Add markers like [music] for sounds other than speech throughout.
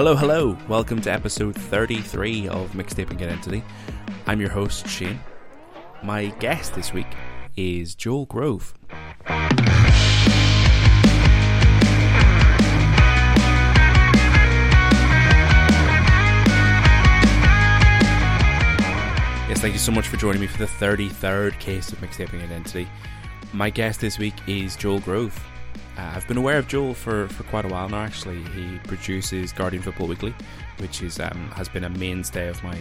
Hello, hello. Welcome to episode 33 of Mixtaping Identity. I'm your host, Shane. My guest this week is Joel Grove. Yes, thank you so much for joining me for the 33rd case of Mixtaping Identity. My guest this week is Joel Grove. Uh, I've been aware of Joel for, for quite a while now. Actually, he produces Guardian Football Weekly, which is um, has been a mainstay of my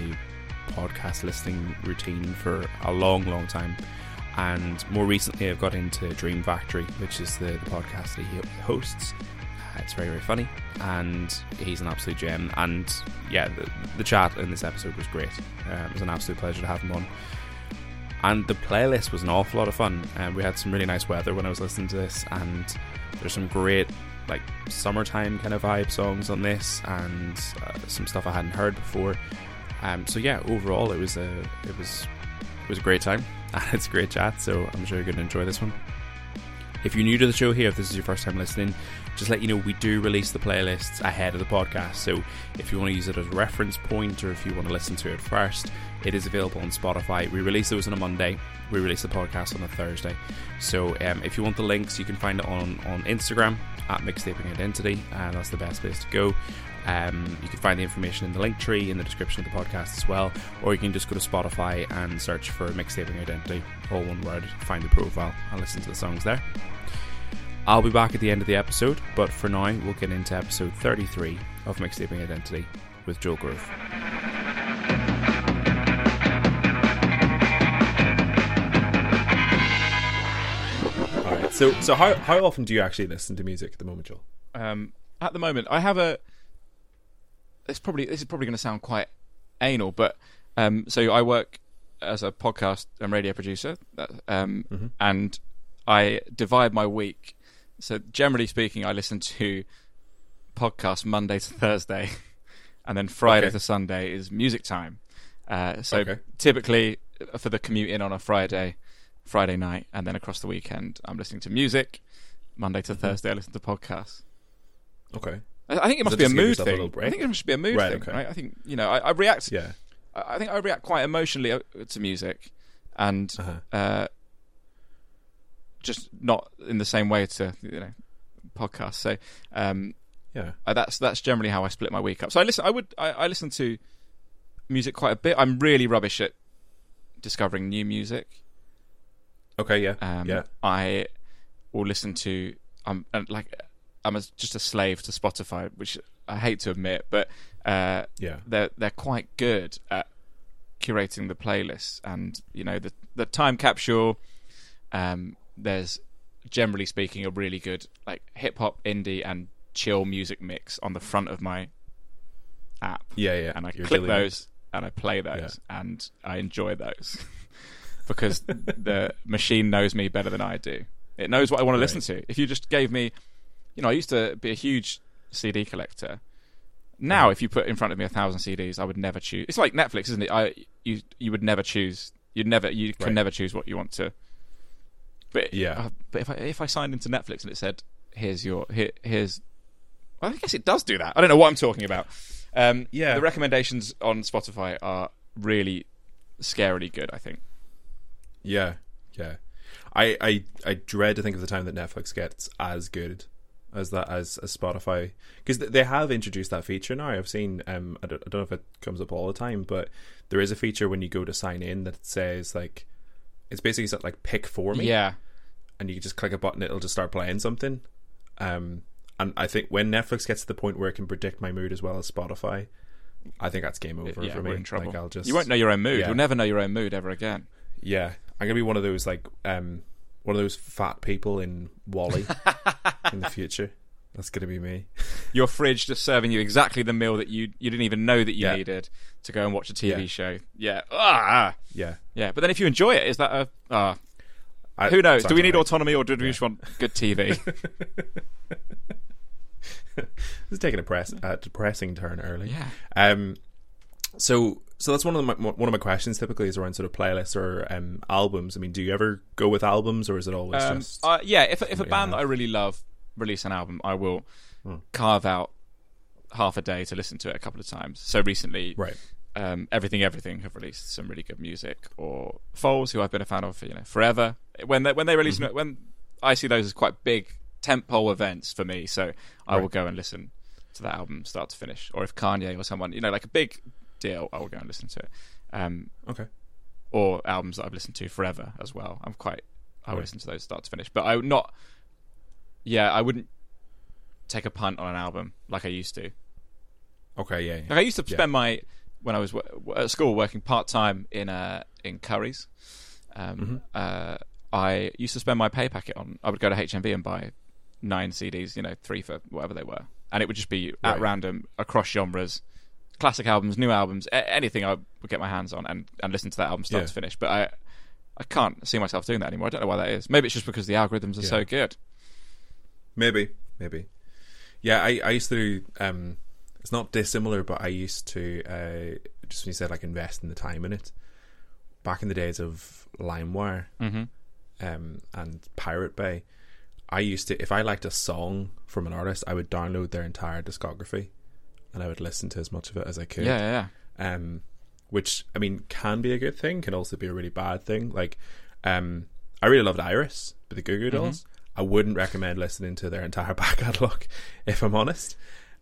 podcast listening routine for a long, long time. And more recently, I've got into Dream Factory, which is the, the podcast that he hosts. Uh, it's very, very funny, and he's an absolute gem. And yeah, the, the chat in this episode was great. Uh, it was an absolute pleasure to have him on and the playlist was an awful lot of fun. And we had some really nice weather when I was listening to this, and there's some great like summertime kind of vibe songs on this, and uh, some stuff I hadn't heard before. Um, so yeah, overall it was a it was it was a great time, [laughs] and it's a great chat. So I'm sure you're going to enjoy this one. If you're new to the show here, if this is your first time listening, just let you know we do release the playlists ahead of the podcast. So if you want to use it as a reference point or if you want to listen to it first, it is available on Spotify. We release those on a Monday. We release the podcast on a Thursday. So um, if you want the links, you can find it on, on Instagram at Mixtaping Identity, and that's the best place to go. Um, you can find the information in the link tree in the description of the podcast as well, or you can just go to Spotify and search for Mixtaping Identity, all one word, find the profile, and listen to the songs there. I'll be back at the end of the episode, but for now, we'll get into episode 33 of Mixtaping Identity with Joel Grove. All right. So, so how how often do you actually listen to music at the moment, Joel? Um, at the moment, I have a. It's probably this is probably going to sound quite anal, but um, so I work as a podcast and radio producer, um, Mm-hmm. and I divide my week. So generally speaking, I listen to podcasts Monday to Thursday, [laughs] and then Friday Okay. to Sunday is music time. Uh, so Okay. typically for the commute in on a Friday, Friday night, and then across the weekend, I'm listening to music. Monday to Mm-hmm. Thursday, I listen to podcasts. Okay. I I think it must be a just to give mood thing. break? I think it must be a mood Right, thing. okay. Right? I think you know. I, I react. Yeah. I I think I react quite emotionally uh, to music, and Uh-huh. uh, just not in the same way to you know podcasts. So um, Yeah. uh, that's that's generally how I split my week up. So I listen. I would. I, I listen to music quite a bit. I'm really rubbish at discovering new music. Okay. Yeah. Um, yeah. I will listen to. I'm uh, like I'm a, just a slave to Spotify, which I hate to admit, but uh, Yeah. they're they're quite good at curating the playlists, and you know the the time capsule. Um, there's generally speaking a really good like hip hop, indie, and chill music mix on the front of my app, Yeah. Yeah. and I You're click those and I play those, and I enjoy those [laughs] because the machine knows me better than I do. It knows what I want to Right. listen to. If you just gave me, you know, I used to be a huge CD collector. Now, if you put in front of me a thousand CDs, I would never choose. It's like Netflix, isn't it? I you you would never choose. You'd never you can never choose what you want to. But Yeah. uh, but if I if I signed into Netflix and it said, "Here's your here, here's," well, I guess it does do that. I don't know what I'm talking about. Um, Yeah. the recommendations on Spotify are really scarily good. I think. Yeah, yeah. I, I I dread to think of the time that Netflix gets as good as that as, as Spotify because they have introduced that feature now. I've seen um I don't, I don't know if it comes up all the time, but there is a feature when you go to sign in that says like it's basically something like pick for me, Yeah, and you can just click a button, it'll just start playing something. Um, and I think when Netflix gets to the point where it can predict my mood as well as Spotify, I think that's game over yeah, for me. in trouble. Like I'll just You won't know your own mood. Yeah. You'll never know your own mood ever again. Yeah, I'm gonna be one of those like um one of those fat people in WALL-E [laughs] in the future. That's gonna be me. [laughs] Your fridge just serving you exactly the meal that you you didn't even know that you Yeah. needed to go and watch a TV Yeah. show. Yeah, ah, Yeah. yeah. But then if you enjoy it, is that a ah? I, Who knows? Do we need alright. autonomy or do we just want good TV? [laughs] This is taking a press a depressing turn early. yeah. Um. So so that's one of my one of my questions. Typically is around sort of playlists or um albums. I mean, do you ever go with albums or is it always Um, just uh, yeah, if if a band that I really love release an album, I will Hmm. carve out half a day to listen to it a couple of times. So recently, Right. um, Everything Everything have released some really good music, or Foals, who I've been a fan of for you know forever. When they, when they release Mm-hmm. when I see those as quite big tentpole events for me, so I will go and listen to that album start to finish. Or if Kanye or someone you know like a big deal, I will go and listen to it. Um, Okay. or albums that I've listened to forever as well. I'm quite I will Right. listen to those start to finish, but I would not. Yeah, I wouldn't take a punt on an album like I used to. Okay. Yeah. yeah. Like I used to Yeah. spend my when I was w- w- at school working part time in uh, in Currys. Um, Mm-hmm. uh, I used to spend my pay packet on. I would go to HMV and buy nine CDs, you know, three for whatever they were, and it would just be at Right. random across genres, classic albums, new albums, a- anything I would get my hands on and, and listen to that album start Yeah. to finish. But I I can't see myself doing that anymore. I don't know why that is. Maybe it's just because the algorithms are Yeah. so good. Maybe, maybe. Yeah, I, I used to. Um, it's not dissimilar, but I used to uh, just when you said like invest in the time in it. Back in the days of LimeWire Mm-hmm. um, and Pirate Bay, I used to if I liked a song from an artist, I would download their entire discography, and I would listen to as much of it as I could. Yeah, yeah, yeah. um, which I mean can be a good thing, can also be a really bad thing. Like, um, I really loved Iris, but the Goo Goo Dolls. I wouldn't recommend listening to their entire [laughs] back catalogue, if I'm honest.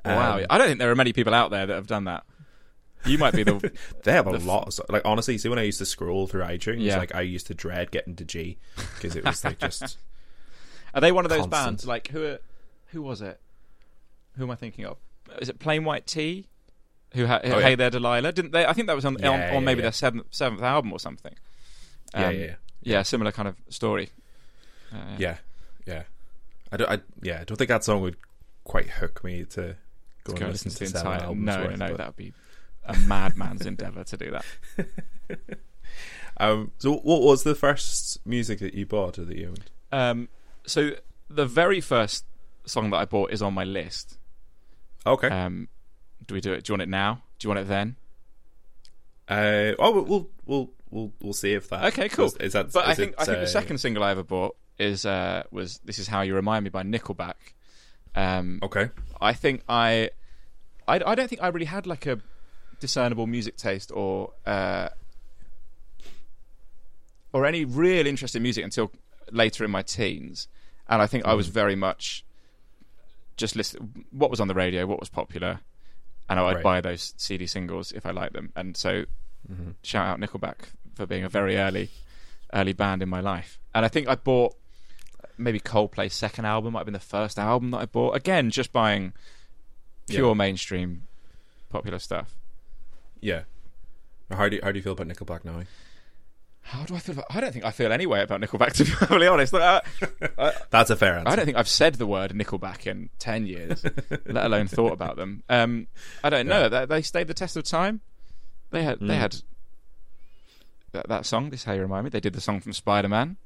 wow, Um, I don't think there are many people out there that have done that. You might be the [laughs] they have a the f- lot. Of, like honestly, see when I used to scroll through iTunes, Yeah. like I used to dread getting to G because it was like just [laughs] Are they one of those Constant. bands? Like who? Are, who was it? Who am I thinking of? Is it Plain White T's? Who ha- Oh, Hey yeah. There Delilah? Didn't they? I think that was on Yeah, on, on maybe their seventh seventh album or something. yeah, Um, yeah, yeah, yeah, similar kind of story. Uh, yeah, yeah. I don't, I, yeah, I don't think that song would quite hook me to go Go and listen to the entire. albums No, no, worth, no. but- That would be a madman's endeavor to do that. [laughs] Um, so what was the first music that you bought or that you owned? Um, so the very first song that I bought is on my list. Okay. Um, do we do it? Do you want it now? Do you want it then? Uh, oh, we'll we'll we'll we'll, we'll save that. Okay, cool. Is, is that? But I think it, I think uh, the second single I ever bought is uh, was "This Is How You Remind Me" by Nickelback. Um, Okay. I think I, I, I don't think I really had like a discernible music taste or uh, or any real interest in music until later in my teens, and I think I Mm. was very much just listen what was on the radio, what was popular, and I would Right. buy those CD singles if I liked them. And so, shout out Nickelback for being a very early early band in my life. And I think I bought maybe Coldplay's second album might have been the first album that I bought. Again, just buying pure Yeah. mainstream popular stuff. Yeah. How do you, how do you feel about Nickelback now? How do I feel about? I don't think I feel any way about Nickelback. [laughs] To be perfectly honest, Like, I, [laughs] That's a fair answer. I don't think I've said the word Nickelback in ten years, let alone thought about them. Um, I don't know. They, they stayed the test of time. They had they Mm. had that, that song. This is how you remind me. They did the song from Spider Man.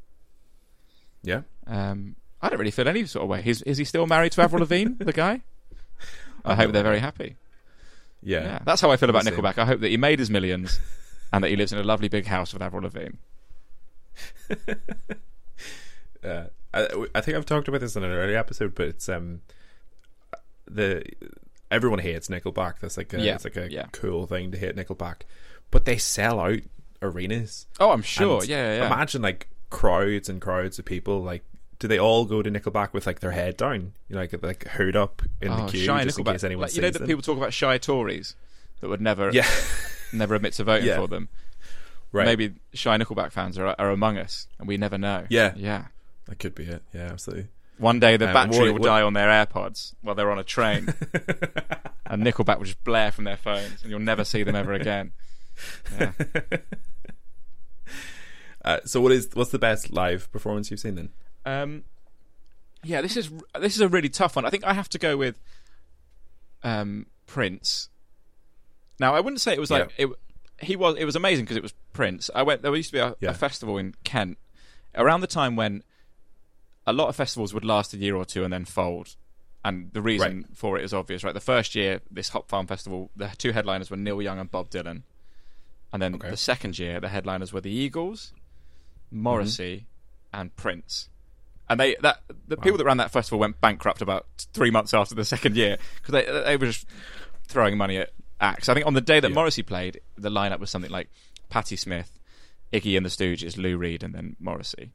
Yeah. Um, I don't really feel any sort of way. Is, is he still married to Avril Lavigne, the guy? [laughs] I hope they're very happy. Yeah. Yeah, that's how I feel about. Nickelback. I hope that he made his millions [laughs] and that he lives in a lovely big house with Avril Lavigne. [laughs] Uh, I, I think I've talked about this in an earlier episode, but it's um the everyone hates Nickelback. That's like a, Yeah, it's like a yeah. cool thing to hate Nickelback, but they sell out arenas. Oh, I'm sure. Yeah, yeah, yeah. Imagine like crowds and crowds of people. Like, do they all go to Nickelback with like their head down, you know, like like hood up in oh, the queue, shy just in case anyone like, you know that them? people talk about shy Tories that would never, Yeah, [laughs] never admit to voting Yeah. for them. right. Maybe shy Nickelback fans are, are among us, and we never know. Yeah. yeah. that could be it. Yeah, absolutely. One day the Um, battery what- will what- die on their AirPods while they're on a train, [laughs] and Nickelback will just blare from their phones, and you'll never see them ever again. Yeah. [laughs] Uh, so, what is what's the best live performance you've seen then? Um, yeah, this is this is a really tough one. I think I have to go with um, Prince. Now, I wouldn't say it was like it. He was. It was amazing because it was Prince. I went. There used to be a, Yeah. a festival in Kent around the time when a lot of festivals would last a year or two and then fold. And the reason for it is obvious, right? The first year, this Hop Farm Festival, the two headliners were Neil Young and Bob Dylan. And then Okay. the second year, the headliners were the Eagles, Morrissey, Mm-hmm. and Prince. And they that the people that ran that festival went bankrupt about three months after the second year because they they were just throwing money at acts. I think on the day that Yeah. Morrissey played, the lineup was something like Patti Smith, Iggy and the Stooges, Lou Reed, and then Morrissey.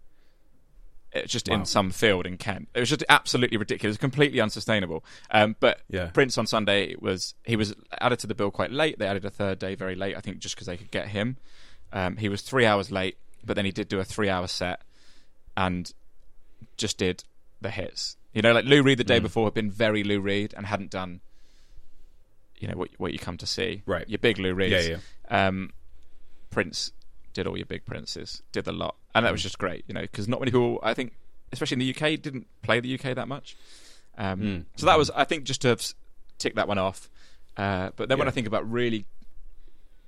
It's just Wow. in some field in Kent. It was just absolutely ridiculous, completely unsustainable. Um, but Yeah. Prince on Sunday was he was added to the bill quite late. They added a third day very late, I think, just because they could get him. Um, he was three hours late, but then he did do a three-hour set and just did the hits. You know, like Lou Reed the day Mm. before had been very Lou Reed and hadn't done, you know, what what you come to see. Right. Your big Lou Reeds. Yeah, yeah. Um, Prince did all your big princes, did the lot, and that was just great. You know, because not many people, I think, especially in the UK, didn't play the UK that much. Um, Mm. So that was, I think, just to tick that one off. Uh, but then when I think about really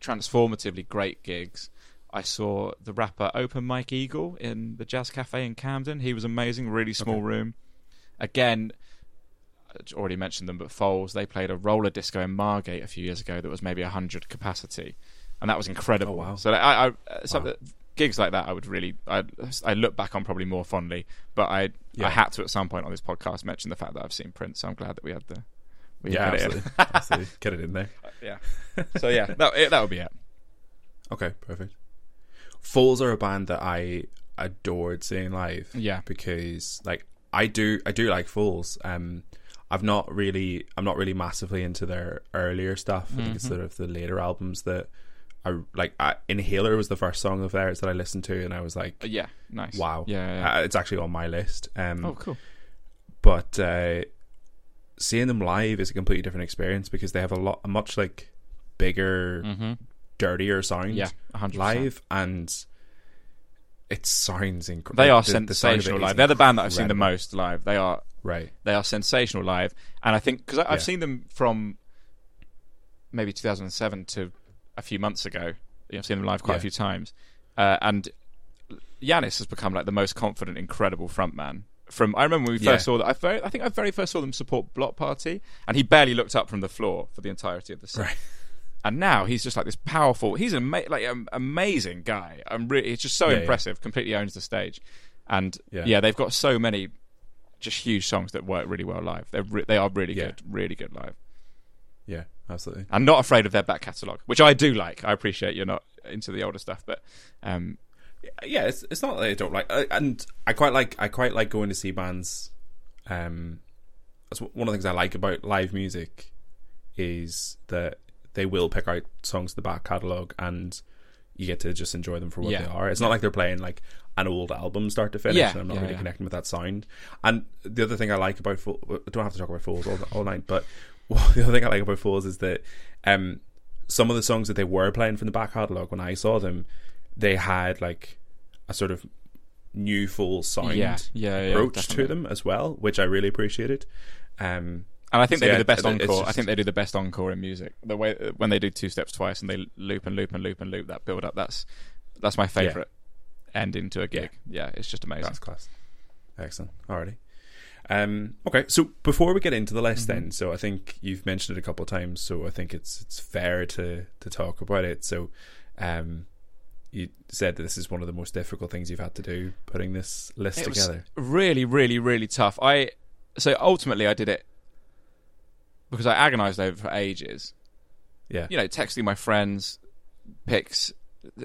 transformatively great gigs, I saw the rapper Open Mike Eagle in the Jazz Cafe in Camden. He was amazing, really small Okay. room. Again, I already mentioned them, but Foals, they played a roller disco in Margate a few years ago that was maybe 100 capacity. And that was incredible. Oh, wow. So I, I, Wow. gigs like that, I would really, I, I look back on probably more fondly. But I, Yeah. I had to at some point on this podcast mention the fact that I've seen Prince. So I'm glad that we had the, we Yeah, had it absolutely. absolutely. Get it in there. [laughs] yeah. So yeah, that, it, that would be it. Okay, perfect. Foals are a band that I adored seeing live. Yeah. because like I do, I do like Foals. Um, I've not really, I'm not really massively into their earlier stuff. I think it's Mm-hmm. sort of the later albums that I like. I, Inhaler was the first song of theirs that I listened to, and I was like, Uh, yeah, nice. wow, Yeah, yeah, yeah. Uh, it's actually on my list. Um, oh, cool. but uh, seeing them live is a completely different experience because they have a lot, a much like bigger, Mm-hmm. Dirtier sound Yeah, 100%. live, and it sounds incredible. They are sensational live. They're the band that I've seen the most live. They are Right. they are sensational live, and I think because I've Yeah. seen them from maybe 2007 to a few months ago. I've seen them live quite Yeah. a few times, uh, and Yannis has become like the most confident, incredible frontman. From I remember when we Yeah. first saw that. I, very, I think I very first saw them support Bloc Party, and he barely looked up from the floor for the entirety of the set. Right. And now he's just like this powerful. He's an ama- like an amazing guy. I'm really. It's just so Yeah, yeah. impressive. Completely owns the stage, and Yeah. yeah. they've got so many just huge songs that work really well live. They're re- they are really Yeah. good, really good live. Yeah, absolutely. I'm not afraid of their back catalogue, which I do like. I appreciate you're not into the older stuff, but um, Yeah, it's it's not that I don't like, uh, and I quite like I quite like going to see bands. Um, that's one of the things I like about live music is that they will pick out songs in the back catalog and you get to just enjoy them for what Yeah. they are. It's not like they're playing like an old album start to finish. Yeah, and I'm not yeah, really connecting with that sound. And the other thing I like about Foals, I don't have to talk about Foals all, all night, but [laughs] the other thing I like about Foals is that um, some of the songs that they were playing from the back catalog when I saw them, they had like a sort of new full sound yeah, yeah, yeah, approach definitely. to them as well, which I really appreciated. Um, And I think So, they yeah, do the best encore. I think they do the best encore in music. The way when they do two steps twice and they loop and loop and loop and loop that build up. That's that's my favorite ending to a gig. Yeah, it's just amazing. That's class. Excellent. Alrighty. Um, okay, so before we get into the list, Mm-hmm. then, so I think you've mentioned it a couple of times, so I think it's it's fair to to talk about it. So, um, you said that this is one of the most difficult things you've had to do, putting this list It together. really, really, really tough. I so ultimately I did it because I agonised over for ages. Yeah, You know, texting my friends, pics,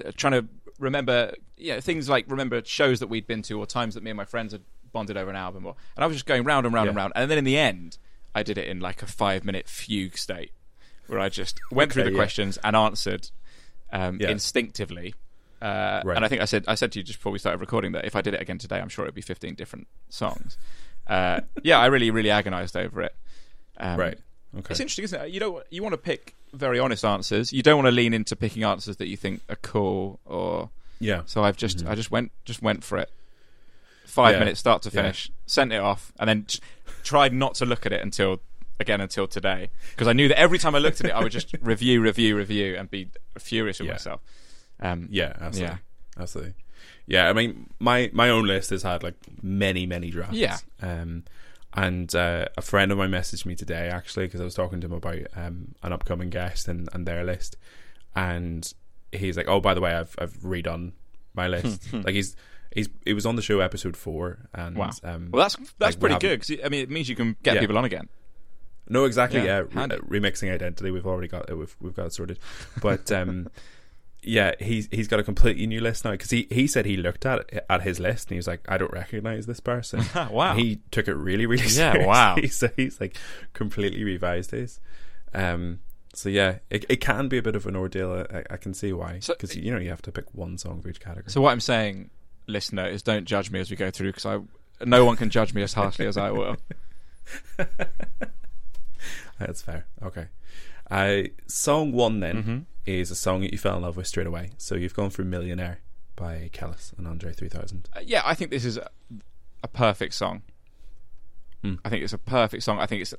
uh, trying to remember, yeah, things like remember shows that we'd been to or times that me and my friends had bonded over an album, or and I was just going round and round and round, and then in the end, I did it in like a five minute fugue state where I just went through the yeah. questions and answered um, Yeah. instinctively. Uh, Right. And I think I said I said to you just before we started recording that if I did it again today, I'm sure it'd be 15 different songs. Uh, yeah, I really, really agonised over it. Um, right. Okay. It's interesting, isn't it? You don't you want to pick very honest answers. You don't want to lean into picking answers that you think are cool or yeah. so I've just I just went just went for it. Five Mm-hmm. Yeah. minutes start to Yeah. finish, sent it off, and then just tried not to look at it until again until today because I knew that every time I looked at it, I would just [laughs] review, review, review, and be furious with Yeah. myself. Um, Yeah, absolutely. Yeah. Absolutely. Yeah, I mean my my own list has had like many many drafts. Yeah. Um and uh, a friend of mine messaged me today actually because I was talking to him about um, an upcoming guest and, and their list, and he's like, "Oh, by the way, I've I've redone my list." [laughs] like he's he's he was on the show episode four, and Wow. um, Well, that's that's Like, pretty good because I mean it means you can get Yeah. people on again. No, exactly. Yeah, Yeah, Re- remixing identity. We've already got it. We've we've got it sorted. But um, [laughs] yeah, he's he's got a completely new list now because he, he said he looked at it, at his list and he was like, I don't recognize this person. [laughs] wow. And he took it really really Yeah, seriously. wow. [laughs] So he's like completely revised his. Um. So yeah, it it can be a bit of an ordeal. I, I can see why So- because you know you have to pick one song for each category. So what I'm saying, listener, is don't judge me as we go through because I no one can judge me as harshly as I will. [laughs] That's fair. Okay. Uh, song one then hmm is a song that you fell in love with straight away. So you've gone for Millionaire by Kelis and Andre 3000. Uh, yeah, I think this is a, a perfect song. Hmm. I think it's a perfect song. I think it's.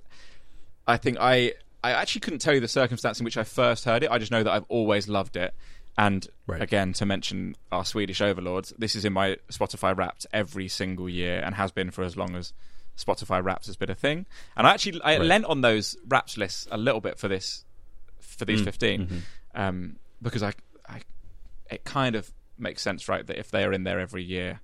I think I. I actually couldn't tell you the circumstance in which I first heard it. I just know that I've always loved it. And Right. again, to mention our Swedish overlords, this is in my Spotify Wrapped every single year and has been for as long as Spotify Wrapped has been a thing. And I actually I Right. lent on those Wrapped lists a little bit for this for these Mm, 15 mhm. um, because I, I, it kind of makes sense, right? That if they are in there every year,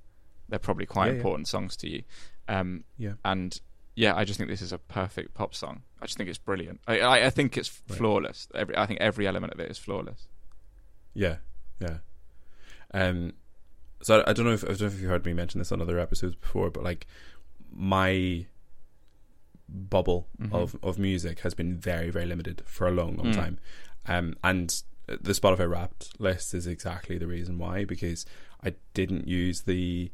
they're probably quite Yeah, yeah. important songs to you. Um, Yeah. and yeah, I just think this is a perfect pop song. I just think it's brilliant. I, I, I think it's Right. flawless. Every, I think every element of it is flawless. Yeah, yeah. Um, so I, I don't know if I don't know if you heard me mention this on other episodes before, but like my bubble Mhm. of of music has been very very limited for a long long Mm. time, um, and the Spotify Wrapped list is exactly the reason why because I didn't use the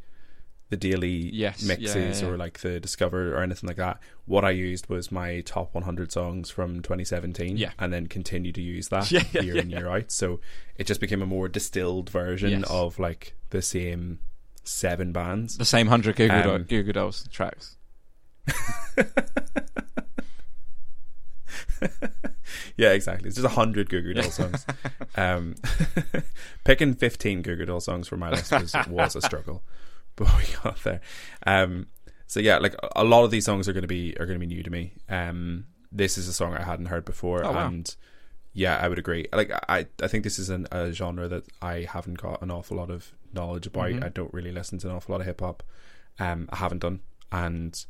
the daily Yes, mixes yeah, yeah, or like the discover or anything like that. What I used was my top 100 songs from 2017, Yeah. and then continue to use that [laughs] year in year out. So it just became a more distilled version Yes. of like the same seven bands. The same hundred Google, Um, Goo Goo Dolls tracks. [laughs] yeah, exactly. It's just a hundred Goo Goo Doll songs. [laughs] um, [laughs] picking fifteen Goo Goo Doll songs for my list was, was a struggle, but we got there. Um, so yeah, like a lot of these songs are going to be are going to be new to me. Um, this is a song I hadn't heard before, Oh, wow. and yeah, I would agree. Like I, I think this is an, a genre that I haven't got an awful lot of knowledge about. Mhm. I don't really listen to an awful lot of hip hop. Um, I haven't done, and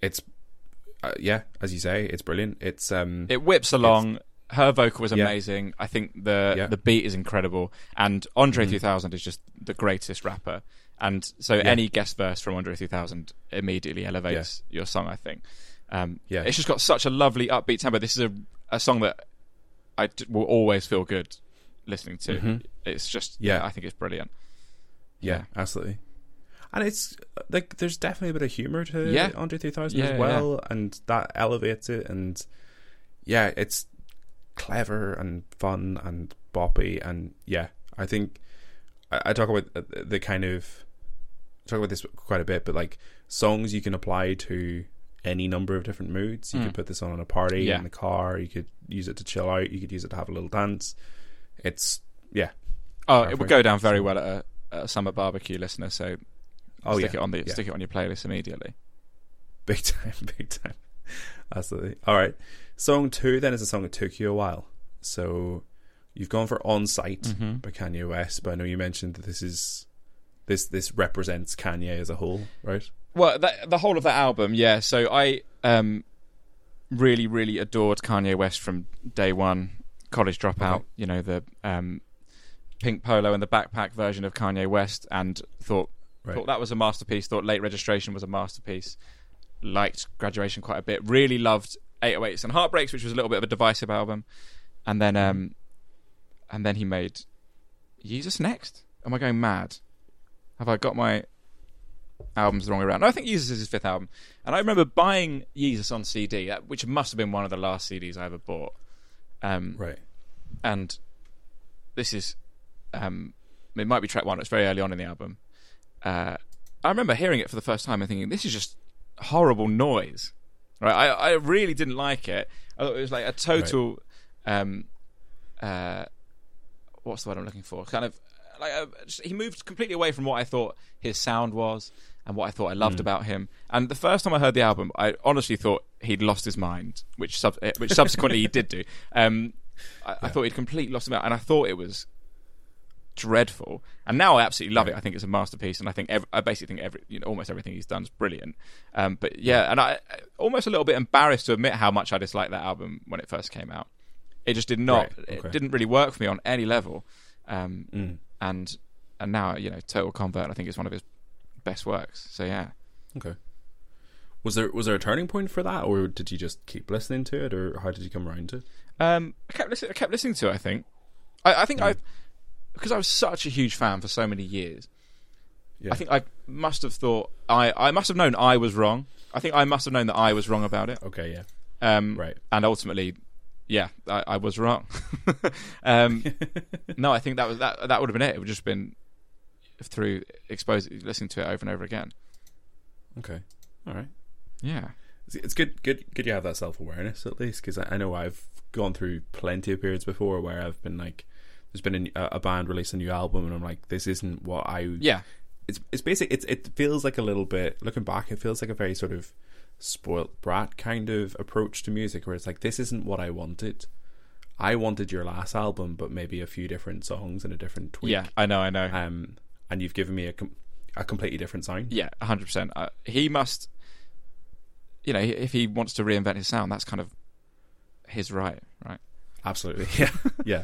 it's uh, yeah, as you say, it's brilliant. It's um, It whips along. Her vocal is Yeah. amazing. I think the Yeah. the beat is incredible, and Andre Mhm. 3000 is just the greatest rapper. And so, Yeah. any guest verse from Andre 3000 immediately elevates your song. I think. Um, Yeah. it's just got such a lovely upbeat tempo. This is a a song that I d- will always feel good listening to. Mhm. It's just Yeah. yeah, I think it's brilliant. Yeah, absolutely. And it's like there's definitely a bit of humor to Yeah. Andre 3000 Yeah, as well, and that elevates it. And yeah, it's clever and fun and boppy. And yeah, I think I, I talk about uh, the kind of talk about this quite a bit, but like songs you can apply to any number of different moods. You Mm. could put this on in a party Yeah. in the car. You could use it to chill out. You could use it to have a little dance. It's yeah. Oh, it would go down very well at a, at a summer barbecue, listener. So Oh stick yeah, it on the yeah. stick it on your playlist immediately. Big [laughs] time, big time. Absolutely. All right. Song two then is a song that took you a while. So you've gone for On Sight Mhm. by Kanye West, but I know you mentioned that this is this this represents Kanye as a whole, right? Well, that, the whole of that album, yeah. So I um, really, really adored Kanye West from day one. College Dropout, Okay. you know the um, pink polo and the backpack version of Kanye West, and thought Right. thought that was a masterpiece. Thought Late Registration was a masterpiece. Liked Graduation quite a bit. Really loved 808s and Heartbreaks, which was a little bit of a divisive album. And then um, and then he made Yeezus next. Am I going mad? Have I got my albums the wrong way around? No, I think Yeezus is his fifth album. And I remember buying Yeezus on CD, uh, which must have been one of the last CDs I ever bought. Um, Right. and this is um it might be track one it's very early on in the album. Uh i remember hearing it for the first time and thinking this is just horrible noise. Right i i really didn't like it. I thought it was like a total um uh what's the word i'm looking for? Kind of like uh, just- he moved completely away from what i thought his sound was and what i thought i loved Mm. about him. And the first time i heard the album i honestly thought he'd lost his mind which sub- eh, which subsequently he did do um I, I thought he'd completely lost him out, and I thought it was dreadful. And now I absolutely love it. I think it's a masterpiece, and I think every, I basically think every you know almost everything he's done is brilliant. Um, but yeah, and I almost a little bit embarrassed to admit how much I disliked that album when it first came out. It just did not. Right, okay. It didn't really work for me on any level. Um, Mm. and and now you know Total Convert. I think it's one of his best works. So yeah. Okay. Was there was there a turning point for that, or did you just keep listening to it, or how did you come around to it? Um, I kept listening. I kept listening to it. I think. I, I think I, because I was such a huge fan for so many years. Yeah. I think I must have thought I I must have known I was wrong. I think I must have known that I was wrong about it. Okay, yeah, Um, right. And ultimately, yeah, I, I was wrong. [laughs] um, no, I think that was that. That would have been it. It would just been through exposing, listening to it over and over again. Okay, all right. Yeah. It's- good, good, good. You have that self awareness at least, because I, I know I've gone through plenty of periods before where I've been like, there's been a, a band release a new album, and I'm like, this isn't what I. Yeah. It's it's basic. It's it feels like a little bit. Looking back, it feels like a very sort of spoilt brat kind of approach to music, where it's like, this isn't what I wanted. I wanted your last album, but maybe a few different songs and a different tweak. Yeah. I know. I know. Um, and you've given me a com- a completely different sound. Yeah, hundred percent. Uh, he must, you know, if he wants to reinvent his sound, that's kind of his right, right? Absolutely. [laughs] Yeah. Yeah.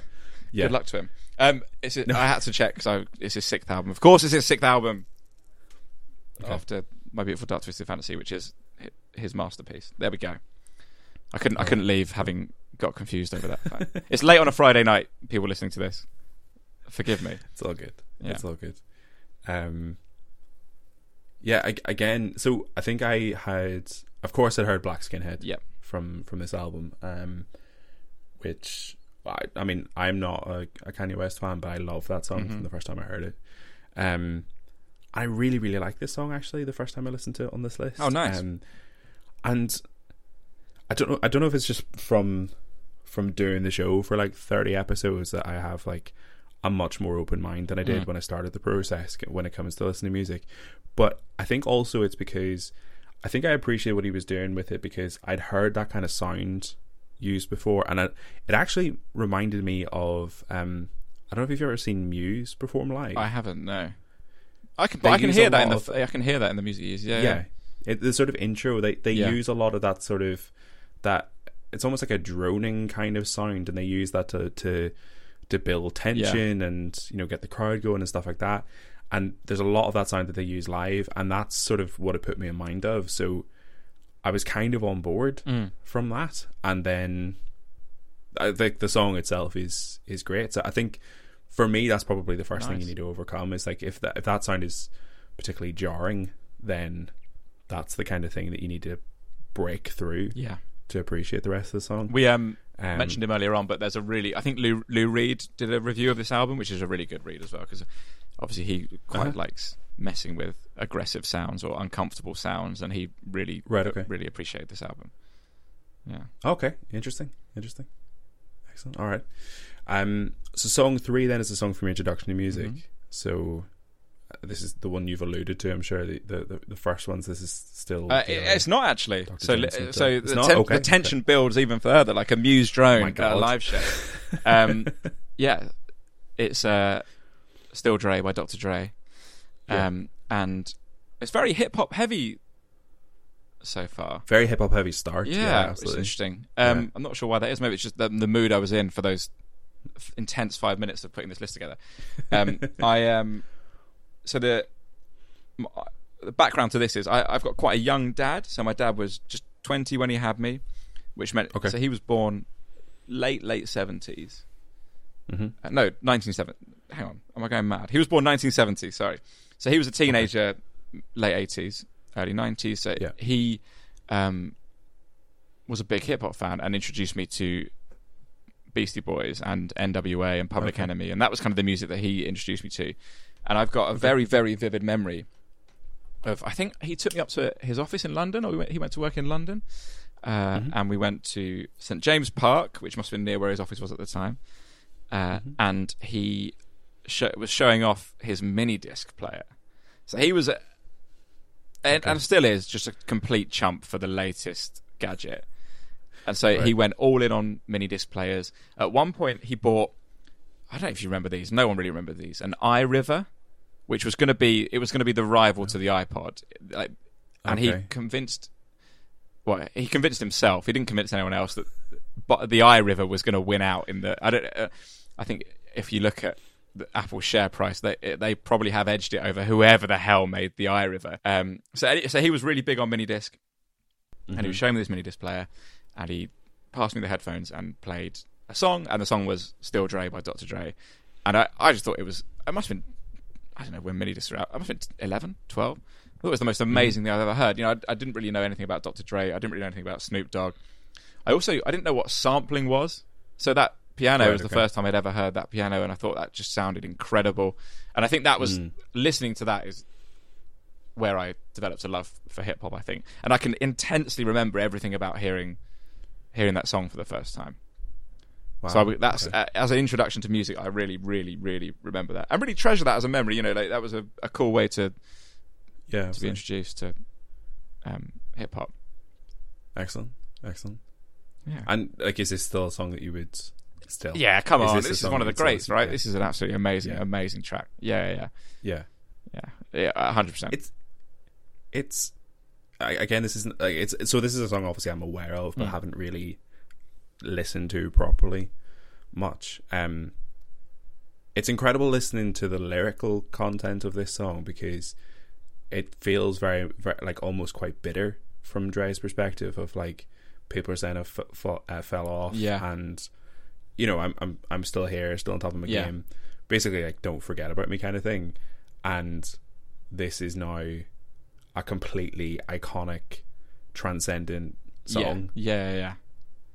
Yeah. Good luck to him. Um, it's I had to check because it's his sixth album. Of course, it's his sixth album Okay. after My Beautiful Dark Twisted Fantasy, which is his masterpiece. There we go. I couldn't. I couldn't leave having got confused over that. [laughs] it's late on a Friday night. People listening to this, forgive me. It's all good. Yeah. It's all good. Um, yeah. I, again, so I think I had, of course, I'd heard Black Skinhead. Yep. From from this album, um, which I, I mean, I'm not a, a Kanye West fan, but I love that song Mhm. from the first time I heard it. Um, I really, really like this song actually. The first time I listened to it on this list. Oh, nice. Um, and I don't know. I don't know if it's just from from doing the show for like 30 episodes that I have like a much more open mind than I did Mm. when I started the process when it comes to listening to music. But I think also it's because I think I appreciate what he was doing with it because I'd heard that kind of sound used before, and it, it actually reminded me of um, I don't know if you've ever seen Muse perform live. I haven't. No. I can. But I can hear that in the. of- I can hear that in the music. uses. Yeah. yeah, It, the sort of intro they they Yeah. use a lot of that sort of that it's almost like a droning kind of sound and they use that to to to build tension and you know get the crowd going and stuff like that and there's a lot of that sound that they use live and that's sort of what it put me in mind of so I was kind of on board Mm. from that and then I think the song itself is is great so I think for me that's probably the first thing you need to overcome is like if that if that sound is particularly jarring then that's the kind of thing that you need to break through Yeah. to appreciate the rest of the song We um um, mentioned him earlier on, but there's a really I think Lou Lou Reed did a review of this album, which is a really good read as well because obviously he quite Uh-huh. likes messing with aggressive sounds or uncomfortable sounds, and he really Right, okay. really appreciated this album. Yeah, Okay, interesting, interesting, excellent. All right. Um, so song three then is the song from introduction to music. Mhm. So uh, this is the one you've alluded to. I'm sure the the, the, first ones. This is still. uh, it- it's not actually. Dr. So li- Johnson so. The, not? ten- Okay, the tension builds even further, like a Muse drone Oh at a God. live show. [laughs] Um, yeah, it's uh, Still Dre by Dr. Dre, Yeah. um, and it's very hip hop heavy so far. very hip hop heavy start. Yeah, Yeah, it's interesting. Um, Yeah. I'm not sure why that is. Maybe it's just the, the mood I was in for those f- intense five minutes of putting this list together. Um, [laughs] I um, so the m- the background to this is I, I've got quite a young dad. So my dad was just 20 when he had me, which meant Okay. so he was born late late 70s. Mhm. Uh, no, 1970. Hang on, am I going mad? He was born 1970. Sorry, so he was a teenager, late 80s, early 90s. So Yeah. he um, was a big hip hop fan and introduced me to Beastie Boys and NWA and Public Okay. Enemy, and that was kind of the music that he introduced me to. And I've got a very very vivid memory of I think he took me up to his office in London, or we went, he went to work in London, uh, Mhm. and we went to St James Park, which must have been near where his office was at the time, uh, Mhm. and he was showing off his mini disc player. So he was, a, and, Okay. and still is, just a complete chump for the latest gadget. And so Right. he went all in on mini disc players. At one point, he bought I don't know if you remember these. No one really remembered these. An iRiver, which was going to be it was going to be the rival to the iPod, like, and he convinced. Well, he convinced himself. He didn't convince anyone else that, but the iRiver was going to win out in the. I don't. Uh, I think if you look at the Apple share price, they they probably have edged it over whoever the hell made the iRiver. Um, so so he was really big on mini disc, and he was showing me this mini disc player, and he passed me the headphones and played a song, and the song was "Still Dre" by Dr. Dre, and I, I just thought it was. It must have been. I don't know when mini discs were out. I must have been 11, 12. I thought it was the most amazing thing I've ever heard. You know, I, I didn't really know anything about Dr. Dre. I didn't really know anything about Snoop Dogg. I also I didn't know what sampling was. So that piano Right, was the okay. first time I'd ever heard that piano, and I thought that just sounded incredible. And I think that was Mm. listening to that is where I developed a love for hip hop. I think, and I can intensely remember everything about hearing hearing that song for the first time. Wow. So I, that's Okay. uh, as an introduction to music. I really, really, really remember that. I really treasure that as a memory. You know, like that was a, a cool way to yeah, to be introduced to um, hip hop. excellent, excellent. Yeah. And like, is this still a song that you would still? yeah, come Is on. this This, is one of the greats, right? yeah. This is an absolutely amazing, Yeah. amazing track. Yeah, yeah, yeah. yeah, yeah, yeah, hundred percent. It's it's I- again, this isn't like it's so. This is a song obviously I'm aware of, but Mm. haven't really listened to properly much. Um, it's incredible listening to the lyrical content of this song because it feels very, very like almost quite bitter from Dre's perspective of like people are saying I f- f- uh, fell off, Yeah. and you know I'm I'm I'm still here, still on top of my Yeah. game. Basically, like don't forget about me kind of thing, and this is now a completely iconic, transcendent song. Yeah, yeah, yeah.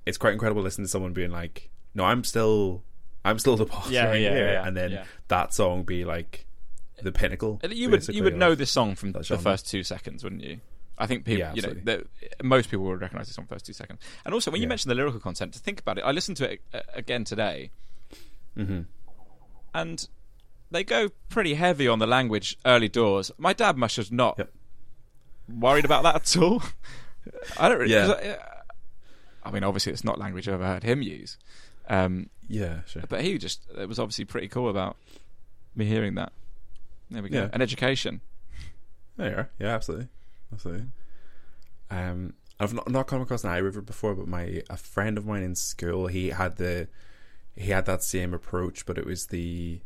It's quite incredible listening to someone being like, "No, I'm still, I'm still the boss Yeah, right yeah, here," yeah, and then yeah. that song be like the pinnacle. You would you would know this song from the first two seconds, wouldn't you? I think people, Yeah, you know, most people would recognize this song first two seconds. And also, when you Yeah. mentioned the lyrical content, to think about it, I listened to it uh, again today, Mhm. and they go pretty heavy on the language early doors. My dad must have not Yep. worried about that at all. [laughs] I don't. Really, Yeah. I, I mean, obviously, it's not language I've ever heard him use. Um, Yeah, sure. but he just it was obviously pretty cool about me hearing that. There we go. Yeah. An education. There you are. Yeah, absolutely, absolutely. Um, I've not not come across an iRiver before, but my a friend of mine in school, he had the he had that same approach, but it was the.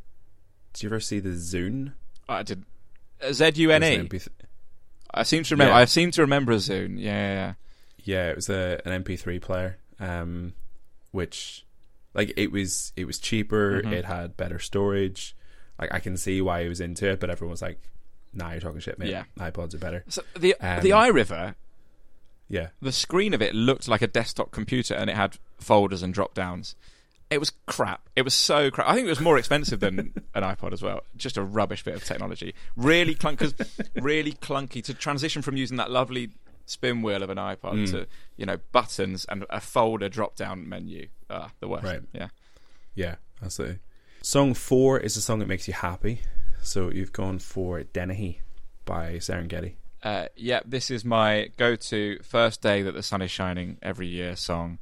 Did you ever see the Zune? I did. Z U N It E. was an MP3 I seem to remember. Yeah. I seem to remember a Zune. Yeah, yeah, yeah. Yeah, it was a an MP3 player, um, which like it was it was cheaper. Mhm. It had better storage. Like I can see why he was into it, but everyone was like, "Nah, you're talking shit, mate. Yeah. iPods are better." So the Um, the iRiver, Yeah, the screen of it looked like a desktop computer, and it had folders and drop downs. It was crap. It was so crap. I think it was more expensive than [laughs] an iPod as well. Just a rubbish bit of technology. Really clunky. really clunky to transition from using that lovely spin wheel of an iPod Mm. to you know buttons and a folder drop down menu. Ah, the worst. Right. Yeah. yeah, absolutely. Song four is a song that makes you happy. So you've gone for Dennehy by Serengeti. Uh, yeah, this is my go-to first day that the sun is shining every year song.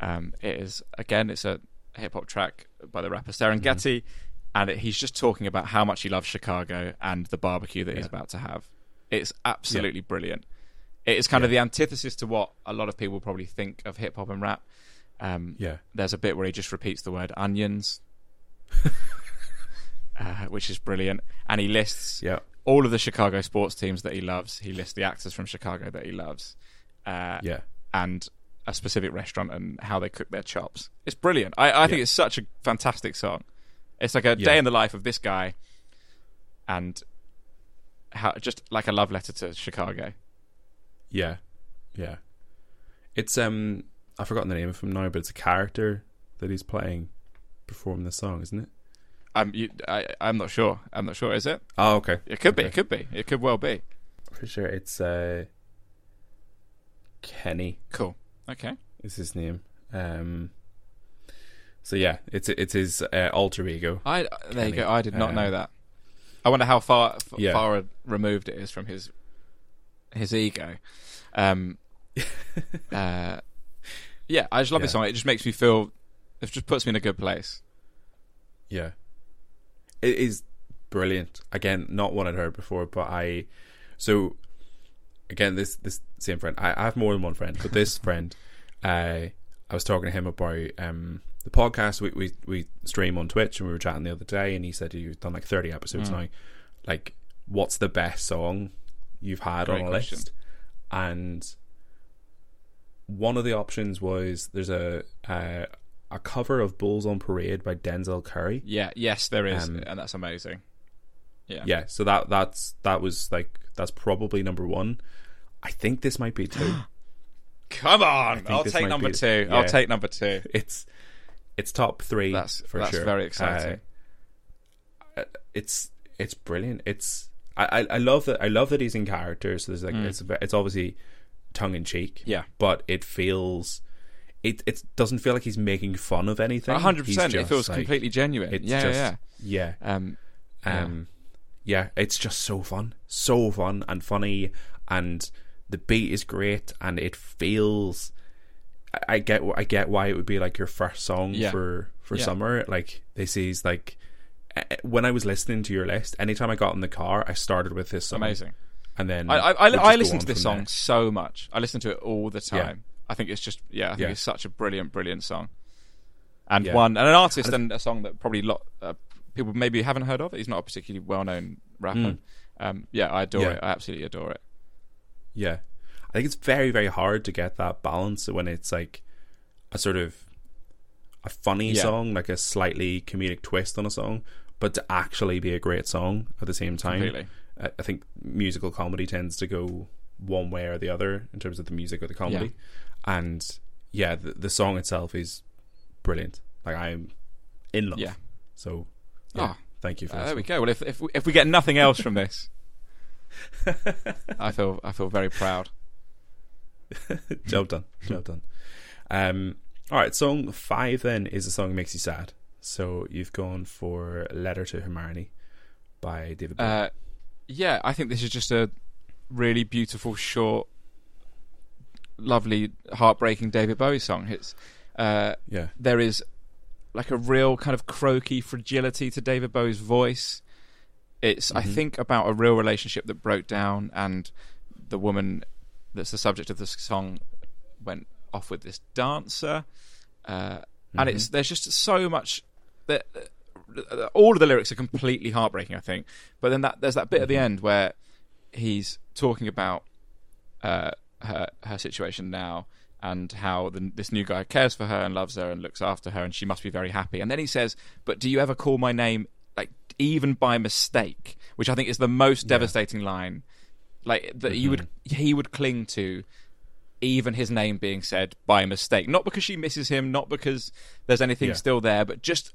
Um, it is again, it's a hip hop track by the rapper Serengeti, and it, he's just talking about how much he loves Chicago and the barbecue that he's about to have. It's absolutely brilliant. It is kind of the antithesis to what a lot of people probably think of hip hop and rap. Um, Yeah, there's a bit where he just repeats the word onions, [laughs] uh, which is brilliant, and he lists yeah, all of the Chicago sports teams that he loves. He lists the actors from Chicago that he loves, uh, yeah, and a specific restaurant and how they cook their chops. It's brilliant. I, I think Yeah. it's such a fantastic song. It's like a Yeah. day in the life of this guy, and how just like a love letter to Chicago. yeah, yeah. It's um, I've forgotten the name of him now, but it's a character that he's playing performing the song, isn't it? I'm you, I, I'm not sure. I'm not sure. Is it? Oh, okay. It could be. It could be. It could well be. For sure, it's uh, Kenny Cool. Okay. is his name. Um, so yeah, it's it's his uh, alter ego. I there you go. I did not know that. I wonder how far f- Yeah. far removed it is from his his ego. Um, [laughs] uh, yeah, I just love this song. It just makes me feel. It just puts me in a good place. Yeah, it is brilliant. Again, not one I'd heard before, but I so again this this same friend. I, I have more than one friend, but this friend, [laughs] uh, I was talking to him about um the podcast we, we we stream on Twitch, and we were chatting the other day, and he said you've done like thirty episodes Mm. now. Like, what's the best song you've had Great on a question. list? And one of the options was there's a uh, a cover of Bulls on Parade by Denzel Curry. Yeah, yes, there is, Um, and that's amazing. Yeah, Yeah, so that that's that was like that's probably number one. I think this might be two. [gasps] Come on, I'll take number be- two. yeah. I'll take number two. [laughs] it's it's top three. That's for sure. that's sure. very exciting. Uh, it's it's brilliant. It's I, I I love that I love that he's in character. So there's like Mm. it's it's obviously tongue in cheek. yeah, but it feels it it doesn't feel like he's making fun of anything. a hundred percent, It feels like- completely genuine. It's Yeah, just, yeah, yeah. yeah. Um, Yeah. Um, yeah, it's just so fun, so fun and funny, and the beat is great, and it feels. I- I get, I get why it would be like your first song Yeah. for for Yeah. summer. Like this is like when I was listening to your list. Anytime I got in the car, I started with this song, amazing. and then I I, I, I listen to this song there. so much. I listen to it all the time. I think it's just yeah. I think Yeah. it's such a brilliant, brilliant song. And Yeah. one and an artist and a song that probably lot uh, people maybe haven't heard of. He's not a particularly well known rapper. Mm. Um, yeah, I adore Yeah. it. I absolutely adore it. Yeah. I think it's very, very hard to get that balance when it's like a sort of a funny song, like a slightly comedic twist on a song, but to actually be a great song at the same time. Completely. I think musical comedy tends to go one way or the other in terms of the music or the comedy. And yeah, the, the song itself is brilliant. Like I'm in love. Yeah. So yeah, Oh, thank you for Uh, this there we go. Well, if if we, if we get nothing else from this, I feel I feel very proud. [laughs] Job done. Job done. Um, all right, song five then is a song that makes you sad. So you've gone for "Letter to Hermione" by David. Uh, yeah, I think this is just a really beautiful, short, lovely, heartbreaking David Bowie song. It's uh, yeah, there is like a real kind of croaky fragility to David Bowie's voice. It's I Mhm. think about a real relationship that broke down, and the woman that's the subject of the song went off with this dancer, uh, and Mhm. it's there's just so much that all of the lyrics are completely heartbreaking. I think, but then that there's that bit at the Mhm. end where he's talking about uh, her her situation now and how the, this new guy cares for her and loves her and looks after her and she must be very happy. And then he says, "But do you ever call my name like even by mistake?" Which I think is the most Yeah. devastating line, like that you would he would cling to. Even his name being said by mistake, not because she misses him, not because there's anything Yeah. still there, but just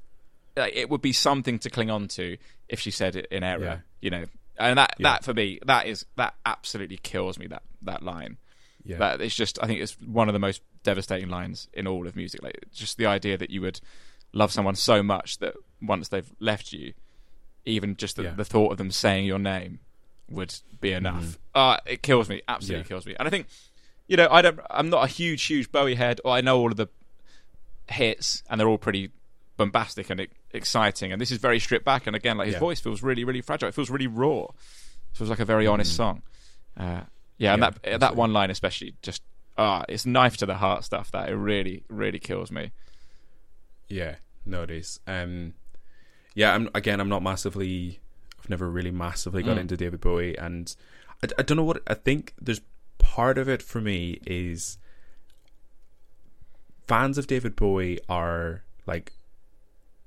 like, it would be something to cling on to if she said it in error, Yeah. you know. And that Yeah. that for me, that is that absolutely kills me. That that line. yeah, That it's just I think it's one of the most devastating lines in all of music. Like just the idea that you would love someone so much that once they've left you, even just the, Yeah. the thought of them saying your name would be enough. Uh, it kills me. Absolutely Yeah. kills me. And I think you know I don't. I'm not a huge huge Bowie head. Or I know all of the hits and they're all pretty bombastic and exciting. And this is very stripped back. And again, like his Yeah. voice feels really really fragile. It feels really raw. It feels like a very honest Mhm. song. Uh, yeah, and Yeah, that that one line especially just ah, it's knife to the heart stuff. That it really really kills me. yeah. No, it is. Um, yeah. I'm again. I'm not massively. I've never really massively got Mm. into David Bowie, and I, I don't know what I think. There's part of it for me is fans of David Bowie are like,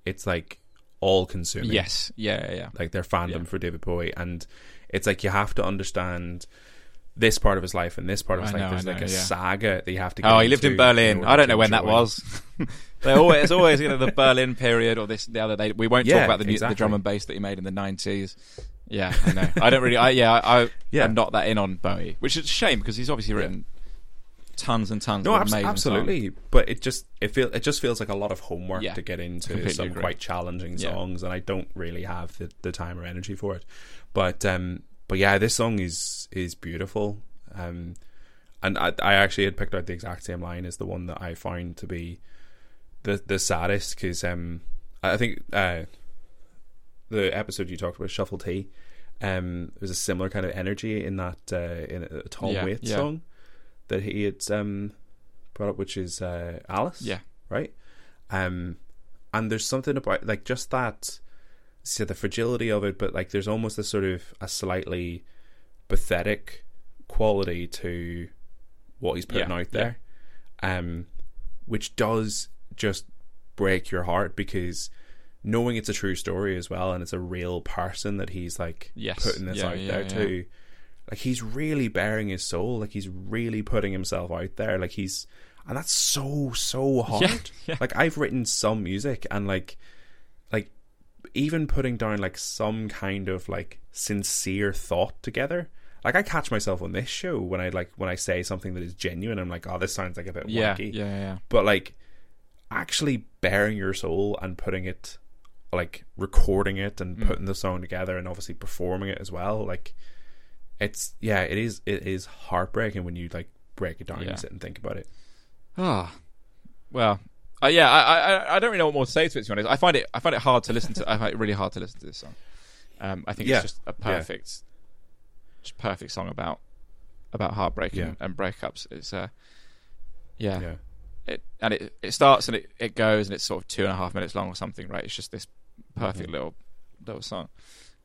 it's like all consuming. Yes, yeah, yeah, yeah. like their fandom Yeah. for David Bowie, and it's like you have to understand this part of his life and this part of his I life. know, There's I like a yeah. saga that you have to. Oh, get Oh, he lived in Berlin. in I don't know when that was. [laughs] Always, it's always you know the Berlin period or this the other day. We won't talk about the, new, the drum and bass that he made in the nineties. Yeah, I know. I don't really. I yeah, I, [laughs] Yeah. I'm not that in on Bowie, which is a shame because he's obviously written tons and tons No, of abs- amazing absolutely. But it just it feel it just feels like a lot of homework Yeah, to get into completely some agree. quite challenging Yeah. songs, and I don't really have the, the time or energy for it. But um, but yeah, this song is is beautiful. Um, and I I actually had picked out the exact same line as the one that I found to be the the saddest because um I think uh, the episode you talked about, Shuffle Tea, um, there's a similar kind of energy in that uh, in a Tom Yeah, Waits yeah. song that he had um, brought up, which is uh, Alice. Yeah. right. Um, and there's something about like just that, see the fragility of it, but like there's almost a sort of a slightly pathetic quality to what he's putting Yeah, out there, um, which does just break your heart because knowing it's a true story as well and it's a real person that he's like Yes. putting this Yeah, out yeah, there yeah. too like he's really bearing his soul like he's really putting himself out there like he's and that's so so hard Yeah, [laughs] yeah. like i've written some music and like like even putting down like some kind of like sincere thought together like i catch myself on this show when i like when i say something that is genuine i'm like oh this sounds like a bit Yeah, wacky yeah, yeah. but like actually bearing your soul and putting it like recording it and Mm. putting the song together and obviously performing it as well like it's yeah it is it is heartbreaking when you like break it down Yeah. and sit and think about it Ah, well, uh, yeah. I, I, I don't really know what more to say to it. To be honest, I find it, I find it hard to listen to. I find it really hard to listen to this song. Um, I think Yeah. it's just a perfect, just perfect song about about heartbreak Yeah. and, and breakups. It's uh, yeah, yeah it and it it starts and it, it goes and it's sort of two and a half minutes long or something, right? It's just this perfect Mhm. little little song.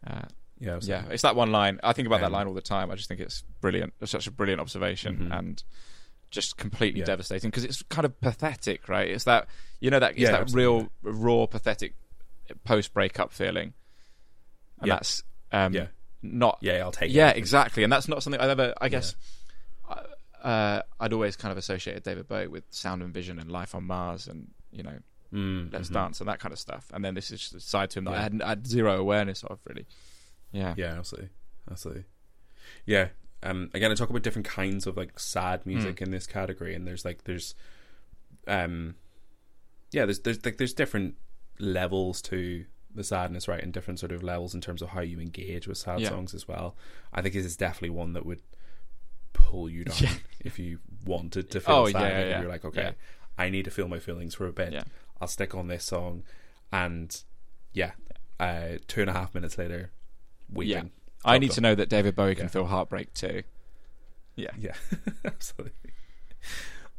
Uh, yeah so- yeah, it's that one line. I think about that Um, line all the time. I just think it's brilliant. It's such a brilliant observation Mhm. and just completely Yeah. devastating because it's kind of pathetic, right? It's that you know that it's Yeah, that absolutely. real raw pathetic post breakup feeling, and Yeah. that's um, yeah not yeah i'll take it. yeah it exactly, and that's not something I've ever. I guess uh, I'd always kind of associated David Bowie with Sound and Vision and Life on Mars and you know mm, Let's mhm. Dance and that kind of stuff, and then this is just a side to him that I had, I had zero awareness of really. Yeah, yeah absolutely absolutely yeah um again i talk about different kinds of like sad music in this category and there's like there's um yeah there's there's like there's different levels to the sadness right and different sort of levels in terms of how you engage with sad Yeah. songs as well. I think this is definitely one that would pull you down Yeah. [laughs] if you wanted to feel Oh, sad yeah, yeah, you're like okay i need to feel my feelings for a bit. I'll stick on this song. And yeah uh two and a half minutes later weeping I need done. to know that David Bowie can Yeah. feel heartbreak too. Yeah. Yeah, [laughs] absolutely.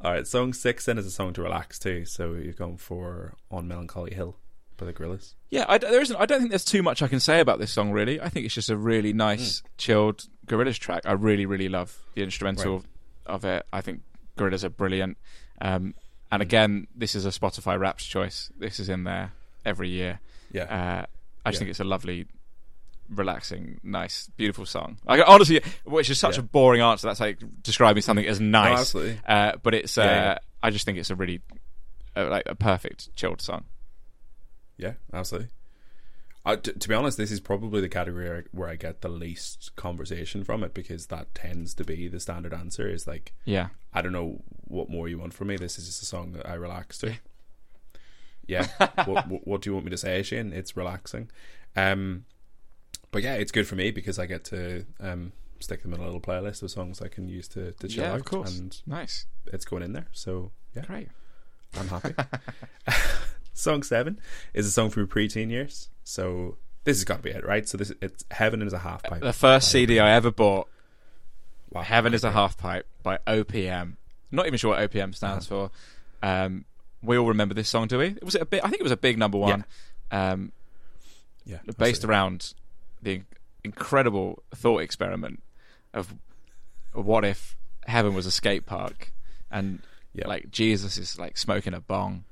All right, song six then is a song to relax to. So you're going for "On Melancholy Hill" by the Gorillaz. Yeah, I, there isn't. I don't think there's too much I can say about this song. Really, I think it's just a really nice, chilled Gorillaz track. I really, really love the instrumental of it. I think Gorillaz are brilliant. Um, and again, this is a Spotify Wrapped choice. This is in there every year. Yeah, Uh, I just Yeah. think it's a lovely, relaxing, nice, beautiful song. Like honestly, which is such Yeah. a boring answer. That's like describing something as nice. absolutely. Uh, but it's. Uh, Yeah, yeah. I just think it's a really, uh, like a perfect chilled song. Yeah, absolutely. Uh, t- to be honest, this is probably the category where I- where I get the least conversation from it because that tends to be the standard answer. Is like, Yeah. I don't know what more you want from me. This is just a song that I relax to. Yeah. what, what, what do you want me to say, Shane? It's relaxing. Um, but yeah, it's good for me because I get to um, stick them in a little playlist of songs I can use to, to chill Yeah, out, of course. and Nice. it's going in there. So yeah, Great. I'm happy. [laughs] [laughs] song seven is a song from preteen years. So this has got to be it, right? So this it's "Heaven is a Half Pipe." The first CD I ever bought, Wow. Heaven is a Half Pipe by OPM. Not even sure what OPM stands for. Um, we all remember this song, do we? Was it a bit? I think it was a big number one. Um, yeah, based around the incredible thought experiment of what if heaven was a skate park and Yeah. like Jesus is like smoking a bong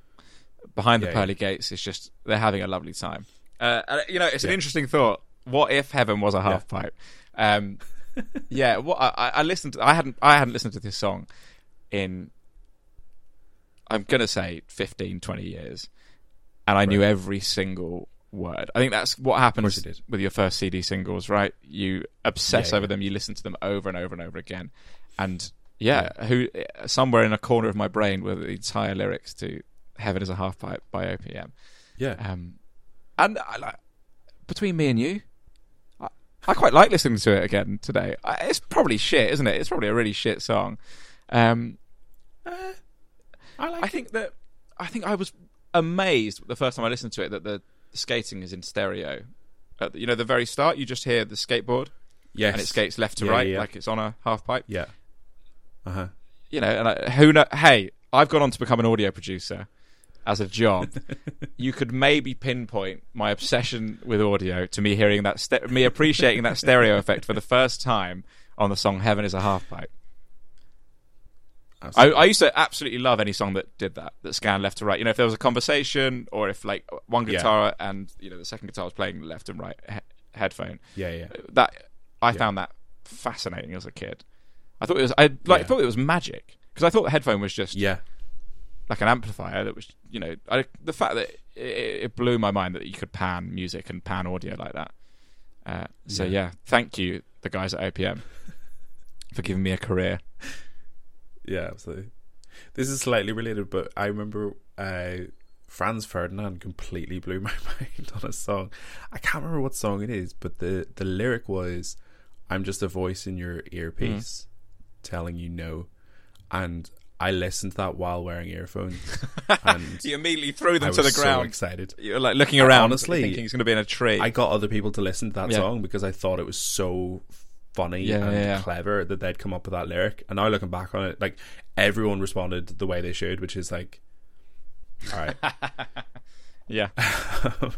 behind the Yeah, pearly gates. It's just they're having a lovely time. Uh, you know, it's an interesting thought. What if heaven was a half pipe? Um, [laughs] yeah, what I, I- I listened. To, I hadn't. I hadn't listened to this song in. I'm gonna say 15, 20 years, and I knew every single word. I think that's what happens with your first CD singles, right? You obsess Yeah, over yeah. them. You listen to them over and over and over again, and yeah, who somewhere in a corner of my brain were the entire lyrics to "Heaven Is a Half Pipe" by OPM. yeah, Um, and I, like, between me and you, I, I quite like listening to it again today. I, it's probably shit, isn't it? It's probably a really shit song. Um, I like. I think that I think I was amazed the first time I listened to it that the, the skating is in stereo. At the, you know, the very start, you just hear the skateboard Yes. and it skates left to Yeah, right yeah. like it's on a half pipe. Yeah. Uh huh. You know, and I, who know? Hey, I've gone on to become an audio producer as a job. [laughs] you could maybe pinpoint my obsession with audio to me hearing that, ste- me appreciating that stereo effect for the first time on the song "Heaven Is a Half Pipe." I, I used to absolutely love any song that did that, that scanned left to right. You know, if there was a conversation or if like one Yeah. guitar and you know the second guitar was playing left and right he- headphone. yeah, yeah. That I Yeah. found that fascinating as a kid. I thought it was I like Yeah. thought it was magic because I thought the headphone was just Yeah. like an amplifier that was you know I, the fact that it, it blew my mind that you could pan music and pan audio like that. Uh, so Yeah. yeah, thank you the guys at OPM for giving me a career. Yeah, absolutely. This is slightly related, but I remember uh, Franz Ferdinand completely blew [laughs] my mind on a song. I can't remember what song it is, but the the lyric was, "I'm just a voice in your earpiece, telling you no," and I listened to that while wearing earphones, [laughs] and You immediately threw them I to the was so ground. excited. You're like looking around, honestly, thinking he's going to be in a tree. I got other people to listen to that Yeah. song because I thought it was so funny Yeah, and yeah, clever that they'd come up with that lyric. And now looking back on it, like everyone responded the way they should, which is like, all right. [laughs] yeah, [laughs]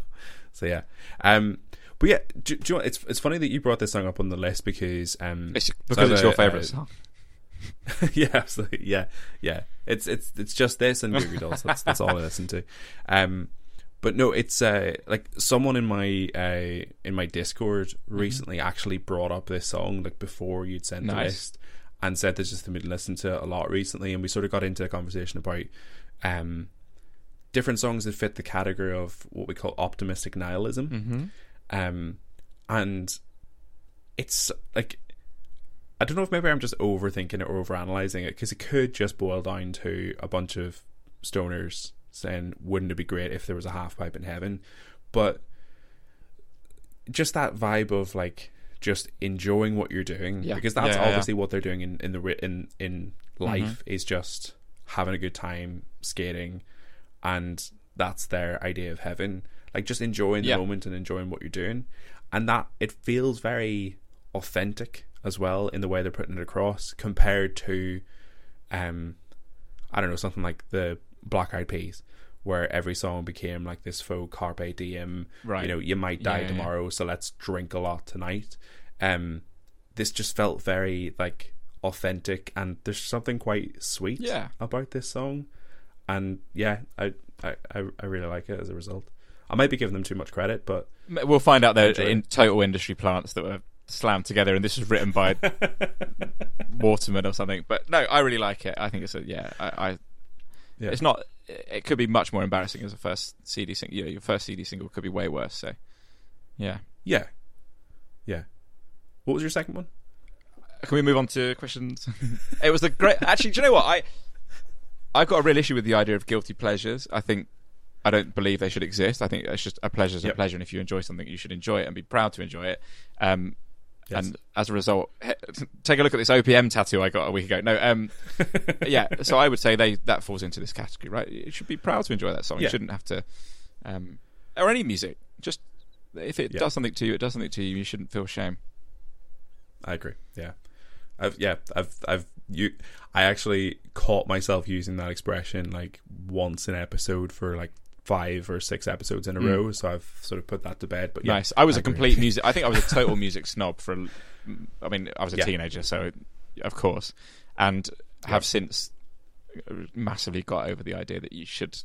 so yeah, um, but yeah, do, do you know, it's it's funny that you brought this song up on the list because um, it's because so it's your favorite uh, song. [laughs] yeah, absolutely. Yeah, yeah. It's it's it's just this and Goo Goo Dolls. That's that's all I listen to. Um, but no, it's uh like someone in my uh in my Discord Mm-hmm. recently actually brought up this song like before you'd sent the list and said this just been listened to a lot recently, and we sort of got into a conversation about um different songs that fit the category of what we call optimistic nihilism Mm-hmm. um, and it's like I don't know if maybe I'm just overthinking it or overanalyzing it because it could just boil down to a bunch of stoners saying, "Wouldn't it be great if there was a half pipe in heaven?" But just that vibe of like just enjoying what you're doing Yeah. because that's Yeah, yeah, yeah. obviously what they're doing in in the ri- in in life Mm-hmm. is just having a good time skating and that's their idea of heaven like just enjoying the Yeah. moment and enjoying what you're doing and that it feels very authentic as well in the way they're putting it across compared to um i don't know something like the black eyed peas where every song became like this faux carpe diem Right. you know you might die Yeah, yeah, yeah. tomorrow so let's drink a lot tonight um this just felt very like authentic and there's something quite sweet Yeah. about this song and yeah I, I i I really like it as a result i might be giving them too much credit but We'll find out they're in total industry plants that were slammed together, and this was written by [laughs] Waterman or something. But no, I really like it. I think it's a yeah. I, I yeah it's not. It could be much more embarrassing as a first CD single. You know, your first CD single could be way worse. So yeah. yeah yeah what was your second one Can we move on to questions? [laughs] it was the great. Actually, do you know what I? I've got a real issue with the idea of guilty pleasures. I think I don't believe they should exist. I think it's just a pleasure's Yep. a pleasure, and if you enjoy something, you should enjoy it and be proud to enjoy it. Um, Yes. And as a result, he- take a look at this OPM tattoo I got a week ago. No, um, [laughs] yeah. So I would say they that falls into this category, right? You should be proud to enjoy that song. You shouldn't have to, um, or any music. Just if it Yeah. does something to you, it does something to you. You shouldn't feel shame. I agree. Yeah, I've yeah I've I've you I actually caught myself using that expression like once an episode for like five or six episodes in a Mm. row. So I've sort of put that to bed. But yeah, nice. I was a agree. complete [laughs] music. I think I was a total music snob for. a- I mean, I was a Yeah. teenager, so of course, and have Yeah. since massively got over the idea that you should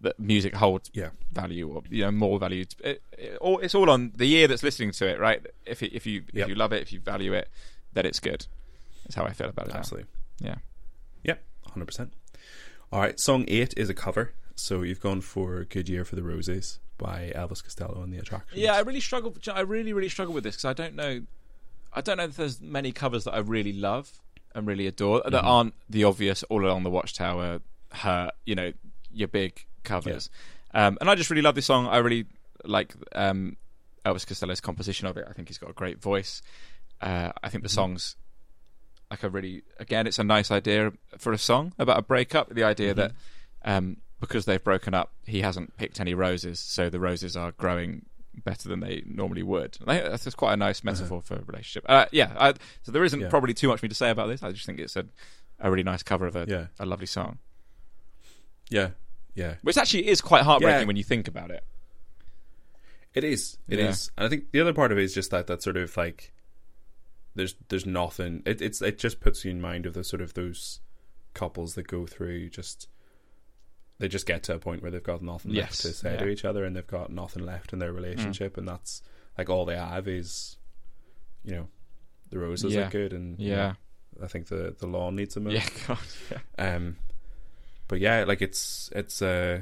that music holds Yeah, value or you know more value. It, it, all, it's all on the ear that's listening to it, right? If it, if you if Yep. you love it, if you value it, then it's good. That's how I feel about it. now. absolutely. Yeah. Yep, hundred percent. All right, song eight is a cover. So you've gone for "Good Year for the Roses" by Elvis Costello and the Attractions. Yeah, I really struggle. I really, really struggle with this because I don't know. I don't know if there's many covers that I really love and really adore that Mhm. aren't the obvious "All Along the Watchtower," her, you know, your big covers. Um, and I just really love this song. I really like um, Elvis Costello's composition of it. I think he's got a great voice. Uh, I think the Mhm. songs like a really again, it's a nice idea for a song about a breakup. The idea Mhm. that um, because they've broken up, he hasn't picked any roses, so the roses are growing better than they normally would. That's quite a nice metaphor for a relationship. Uh, yeah, I, so there isn't Yeah. probably too much for me to say about this. I just think it's a, a really nice cover of a, Yeah. a lovely song, Yeah, yeah. which actually is quite heartbreaking Yeah. when you think about it. It is. It is. And I think the other part of it is just that that sort of like there's there's nothing. It, it's it just puts you in mind of the sort of those couples that go through just they just get to a point where they've got nothing Yes, left to say yeah. Mm. to each other and they've got nothing left in their relationship and that's like all they have is you know the roses Yeah. are good and you know, Yeah, I think the the lawn needs a move. yeah, [laughs] God, yeah. Um, but yeah, like it's it's uh,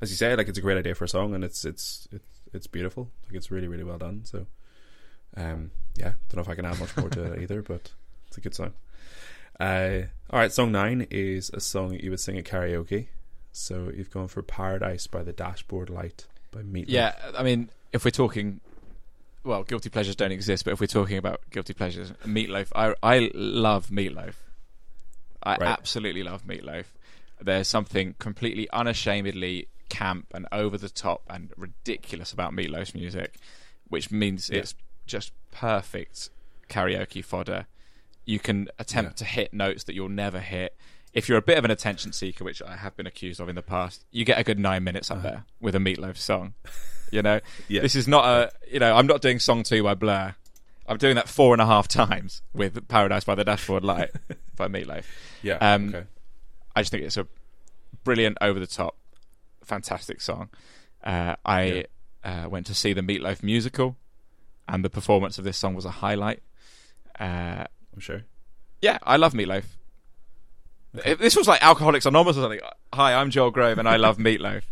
as you say, like it's a great idea for a song, and it's it's it's it's beautiful. Like it's really really well done. So, um, yeah, don't know if I can add much more to it [laughs] either, but it's a good song. Uh, all right, song nine is a song that you would sing at karaoke. So you've gone for "Paradise" by the Dashboard Light by Meatloaf. Yeah, I mean, if we're talking, well, guilty pleasures don't exist, but if we're talking about guilty pleasures, Meatloaf, I I love Meatloaf. I Right. absolutely love Meatloaf. There's something completely unashamedly camp and over the top and ridiculous about Meatloaf's music, which means Yeah. it's just perfect karaoke fodder. You can attempt Yeah. to hit notes that you'll never hit. If you're a bit of an attention seeker, which I have been accused of in the past, you get a good nine minutes up Uh-huh. there with a Meatloaf song. You know, [laughs] Yeah. this is not a you know I'm not doing song two by Blur. I'm doing that four and a half times with Paradise by the Dashboard Light [laughs] by Meatloaf. yeah. um, okay. I just think it's a brilliant, over the top, fantastic song. Uh, I uh, went to see the Meatloaf musical, and the performance of this song was a highlight. Uh, I'm sure. yeah, I love Meatloaf. If this was like Alcoholics Anonymous or something. Hi, I'm Joel Grove, and I love Meatloaf.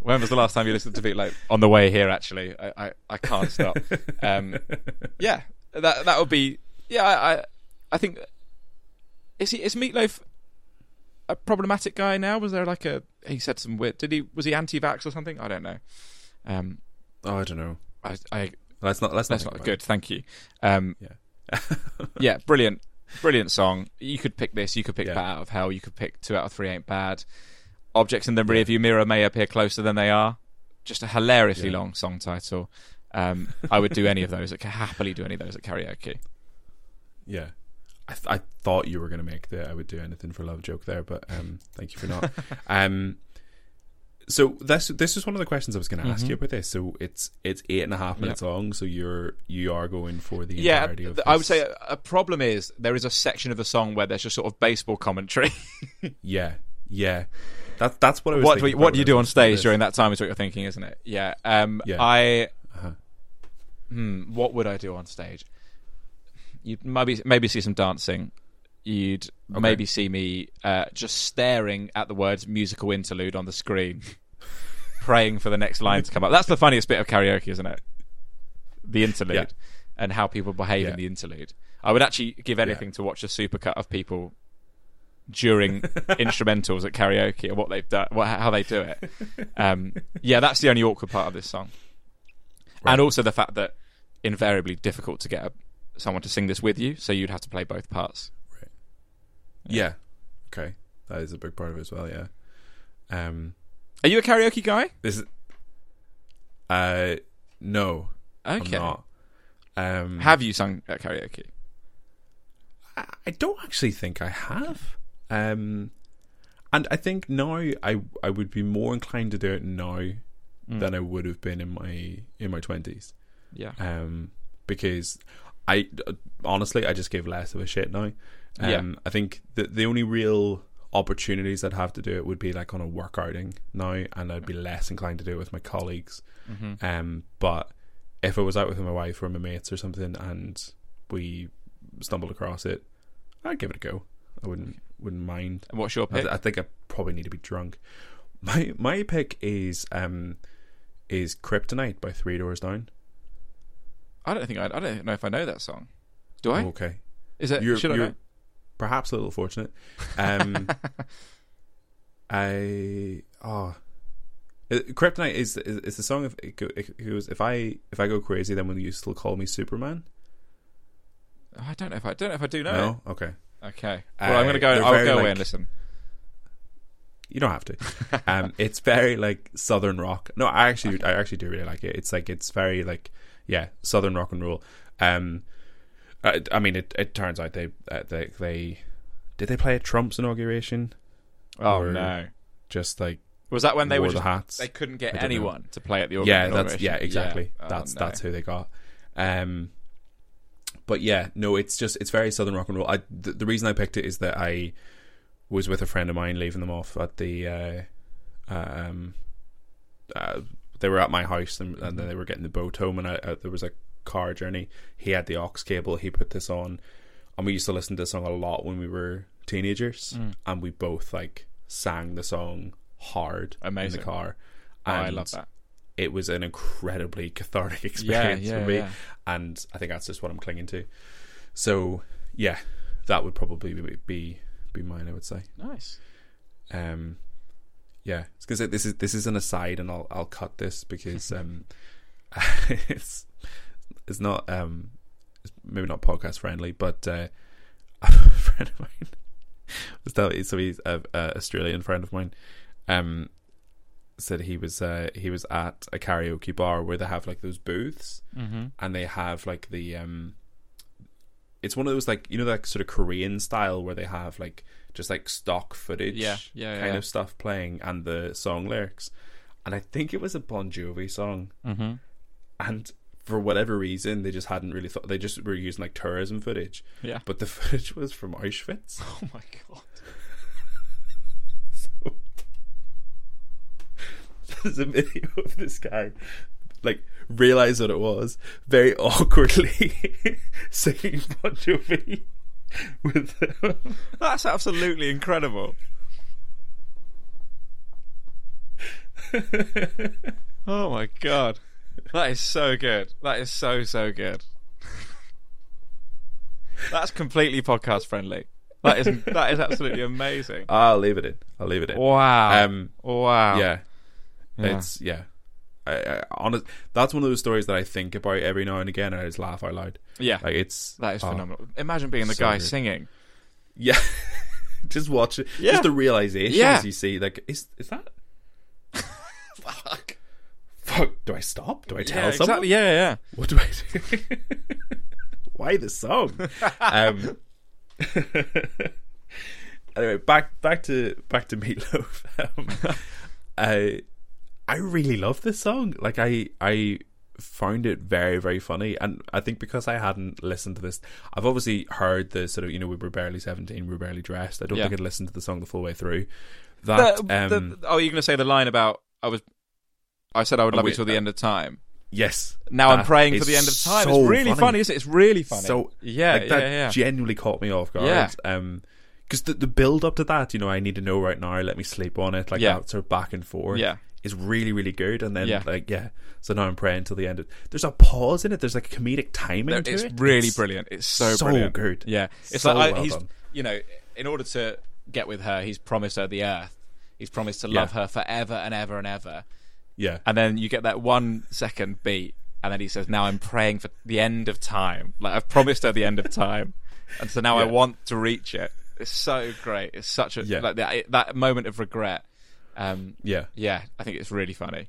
when was the last time you listened to Meatloaf? On the way here, actually. I, I, I can't stop. Um, yeah, that that would be. Yeah, I I, I think is he is Meatloaf a problematic guy now? Was there like a he said some weird? Did he was he anti-vax or something? I don't know. Um, Oh, I don't know. I, I Let's not. Let's not. that's think not good. Thank you. Um, Yeah. yeah, brilliant, brilliant song. You could pick this. You could pick Yeah. Bat Out of Hell. You could pick Two Out of Three Ain't Bad. Objects in the rearview mirror may appear closer than they are. Just a hilariously Yeah. long song title. Um, I would do any of those. I could happily do any of those at karaoke. Yeah. I, th- I thought you were going to make the I would do anything for love joke there, but um, thank you for not. [laughs] um, so this this is one of the questions I was going to ask Mhm. you about this. So it's it's eight and a half minutes long. So you're you are going for the Yeah, entirety of. th- I would say a, a problem is there is a section of the song where there's just sort of baseball commentary. [laughs] yeah, yeah. That that's what I was. what do, we, what do you do on was listening to stage this. during that time? Is what you're thinking, isn't it? Yeah. Um, Yeah. I. Uh-huh. Hmm, what would I do on stage? You'd maybe maybe see some dancing. You'd Okay. maybe see me uh, just staring at the words musical interlude on the screen, [laughs] praying for the next line to come up. That's the funniest bit of karaoke, isn't it? The interlude Yeah. and how people behave Yeah. in the interlude. I would actually give anything to watch a supercut of people during [laughs] instrumentals at karaoke and what they've done, what, how they do it. Um, yeah, that's the only awkward part of this song, Right. and also the fact that invariably difficult to get a, someone to sing this with you, so you'd have to play both parts. Yeah. Okay, that is a big part of it as well. Yeah. Um. Are you a karaoke guy? This is. Uh. No. Okay. I'm not. Um. Have you sung at karaoke? I I don't actually think I have. Um, and I think now I I would be more inclined to do it now Mm. than I would have been in my in my twenties. Yeah. Um, because I honestly I just give less of a shit now. Um, Yeah. I think the the only real opportunities I'd have to do it would be like on a work outing now, and I'd be less inclined to do it with my colleagues. hmm Um, but if I was out with my wife or my mates or something, and we stumbled across it, I'd give it a go. I wouldn't wouldn't mind. And what's your I, pick? th- I think I probably need to be drunk. My my pick is um is Kryptonite by Three Doors Down. I don't think I, I don't know if I know that song. Do I? Okay, Is it? you're, should I know? Perhaps a little fortunate. Um, [laughs] I oh. Uh, Kryptonite is, is is the song. If it go- it goes, if I if I go crazy, then will you still call me Superman? I don't know if I don't know if I do know. No, okay. it. Okay. Uh, Well, I'm gonna go. I'll very go away and listen. You don't have to. [laughs] Um, it's very like southern rock. No, I actually, I actually do really like it. It's like it's very like yeah, southern rock and roll. Um, I, I mean, it, it turns out they uh, they they did they play at Trump's inauguration? Oh Or- no! Just like Was that when they were the just, hats. they couldn't get don't know. anyone to play at the yeah, that's yeah, exactly. Oh, that's no. that's who they got. Um, but yeah, no, it's just it's very southern rock and roll. I the, the reason I picked it is that I was with a friend of mine leaving them off at the uh, um uh, they were at my house and, and then they were getting the boat home and I, uh, there was a car journey. He had the aux cable. He put this on, and we used to listen to the song a lot when we were teenagers, Mm. and we both like sang the song hard Amazing. in the car. Oh, I love that. It was an incredibly [laughs] cathartic experience yeah, for me, yeah. and I think that's just what I'm clinging to. So yeah, that would probably be be, be mine. I would say. Nice. Um, yeah, it's because this is this is an aside, and I'll I'll cut this because [laughs] um, [laughs] it's it's not um, it's maybe not podcast friendly, but uh, [laughs] a friend of mine was telling so he's a, a Australian friend of mine, um, said he was uh he was at a karaoke bar where they have like those booths Mm-hmm. and they have like the um it's one of those like you know that sort of Korean style where they have like just like stock footage Yeah, yeah, kind yeah. of stuff playing and the song lyrics and I think it was a Bon Jovi song Mm-hmm. and for whatever reason they just hadn't really thought they just were using like tourism footage Yeah. but the [laughs] footage was from Auschwitz Oh my god. [laughs] there's a video of this guy like realize what it was very [laughs] awkwardly singing Bon Jovi with That's absolutely incredible. oh my god. That is so good. That is so so good. That's completely podcast friendly. That is that is absolutely amazing. I'll leave it in I'll leave it in Wow. um wow. yeah Yeah. it's yeah I, I honest that's one of those stories that I think about every now and again and I just laugh out loud yeah. like it's That is oh, phenomenal. Imagine being the so guy good. singing. yeah [laughs] just watch it Yeah. just the realizations Yeah. you see like is is that [laughs] fuck fuck do I stop do I tell yeah, someone exactly. Yeah, yeah. What do I do? [laughs] Why the song? [laughs] um, [laughs] anyway, back back to back to Meatloaf. Um, I I really love this song. Like I I found it very very funny, and I think because I hadn't listened to this, I've obviously heard the sort of you know we were barely seventeen, we were barely dressed. I don't Yeah. think I'd listened to the song the full way through. That The- um, the- oh, you're going to say the line about I was. I said I would love you till the end of time. yes, Now I'm praying for the end of time. so it's really funny. isn't it? It's really funny. So yeah, like that yeah. genuinely caught me off guard. Yeah. Um, because the the build up to that, you know, I need to know right now. Let me sleep on it. Like Yeah. that sort of back and forth. Yeah. is really really good. And then Yeah. like yeah, so now I'm praying till the end. Of, there's a pause in it. There's like comedic timing There- it's it. really It's brilliant. It's so, so brilliant. good. Yeah, it's So like I, well he's done. you know, in order to get with her, he's promised her the earth. He's promised to Yeah. love her forever and ever and ever. Yeah, And then you get that one second beat, and then he says, "Now I'm praying for the end of time. Like I've promised her the end of [laughs] time, and so now I want to reach it." It's so great. It's such a Yeah. like that that moment of regret. Um, yeah, yeah, I think it's really funny.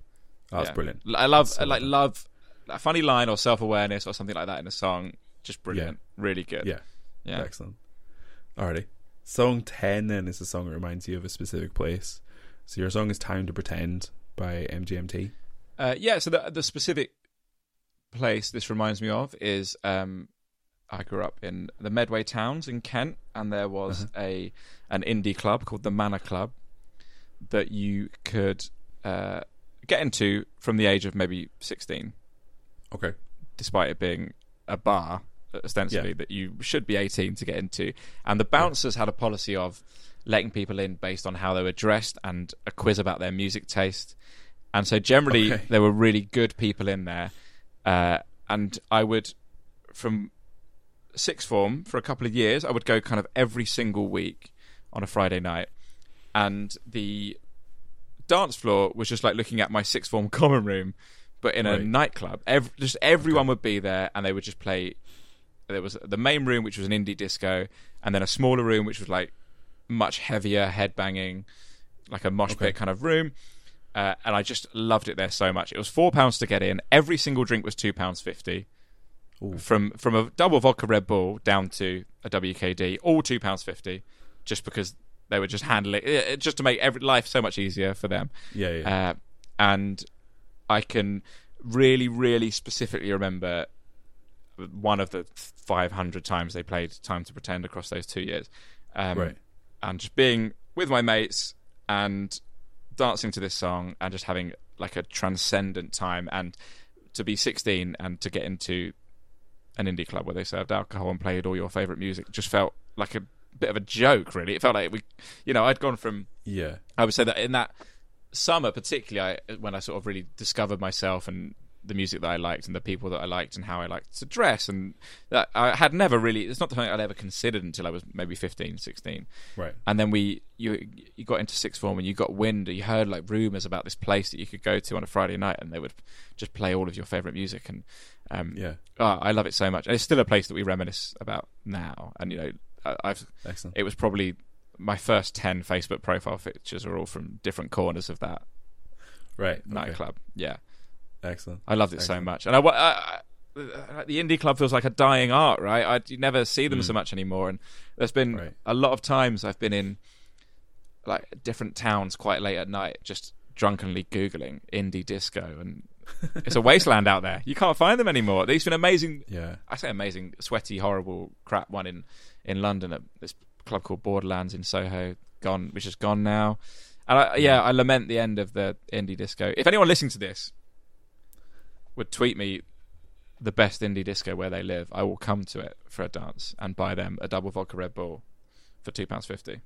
that's Yeah. brilliant. I love so like love a funny line or self awareness or something like that in a song. Just brilliant, really good. Yeah, yeah. excellent. Alrighty, song ten then is a song that reminds you of a specific place. So your song is "Time to Pretend" by MGMT. Uh, yeah, so the the specific place this reminds me of is um, I grew up in the Medway Towns in Kent, and there was Uh-huh. a an indie club called the Manor Club that you could uh, get into from the age of maybe sixteen, Okay, despite it being a bar ostensibly Yeah. that you should be 18 to get into and the bouncers had a policy of letting people in based on how they were dressed and a quiz about their music taste. And so generally Okay. there were really good people in there. Uh, and i would from sixth form for a couple of years i would go kind of every single week on a friday night. And the dance floor was just like looking at my sixth form [laughs] common room but in a nightclub. Ev- just everyone would be there and they would just play. There was the main room which was an indie disco and then a smaller room which was like much heavier headbanging like a mosh Okay. pit kind of room. Uh, and I just loved it there so much. It was four pounds to get in. Every single drink was two pounds fifty. Ooh. From from a double vodka Red Bull down to a WKD, all two pounds fifty, just because they were just handling it, just to make every life so much easier for them. Yeah, yeah. Uh, and I can really, really specifically remember one of the 500 times they played Time to Pretend across those two years. Um, Right. And just being with my mates and dancing to this song and just having like a transcendent time. And to be 16 and to get into an indie club where they served alcohol and played all your favourite music just felt like a bit of a joke, really. It felt like we, you know, I'd gone from yeah. I would say that in that summer, particularly I, when I sort of really discovered myself and the music that I liked and the people that I liked and how I liked to dress, and that I had never really. It's not something I'd ever considered until I was maybe 15, 16. Right. And then we, you, you got into sixth form and you got wind. or You heard like rumors about this place that you could go to on a Friday night, and they would just play all of your favorite music. And um, Yeah. oh, I love it so much. And it's still a place that we reminisce about now. And you know, I, I've Excellent. it was probably my first 10 Facebook profile pictures are all from different corners of that Right. Okay. nightclub. Yeah. Excellent. I loved it so much. And I, I, I, the indie club feels like a dying art, right? I you never see them Mm. so much anymore. And there's been Right. a lot of times I've been in like different towns quite late at night, just drunkenly Googling indie disco. And [laughs] it's a wasteland out there. You can't find them anymore. There's been amazing Yeah. I say amazing, sweaty, horrible crap one in in London at this club called Borderlands in Soho, gone, which is gone now. And I, yeah, I lament the end of the indie disco. If anyone listening to this would tweet me the best indie disco where they live, I will come to it for a dance and buy them a double vodka Red Bull for two pounds fifty.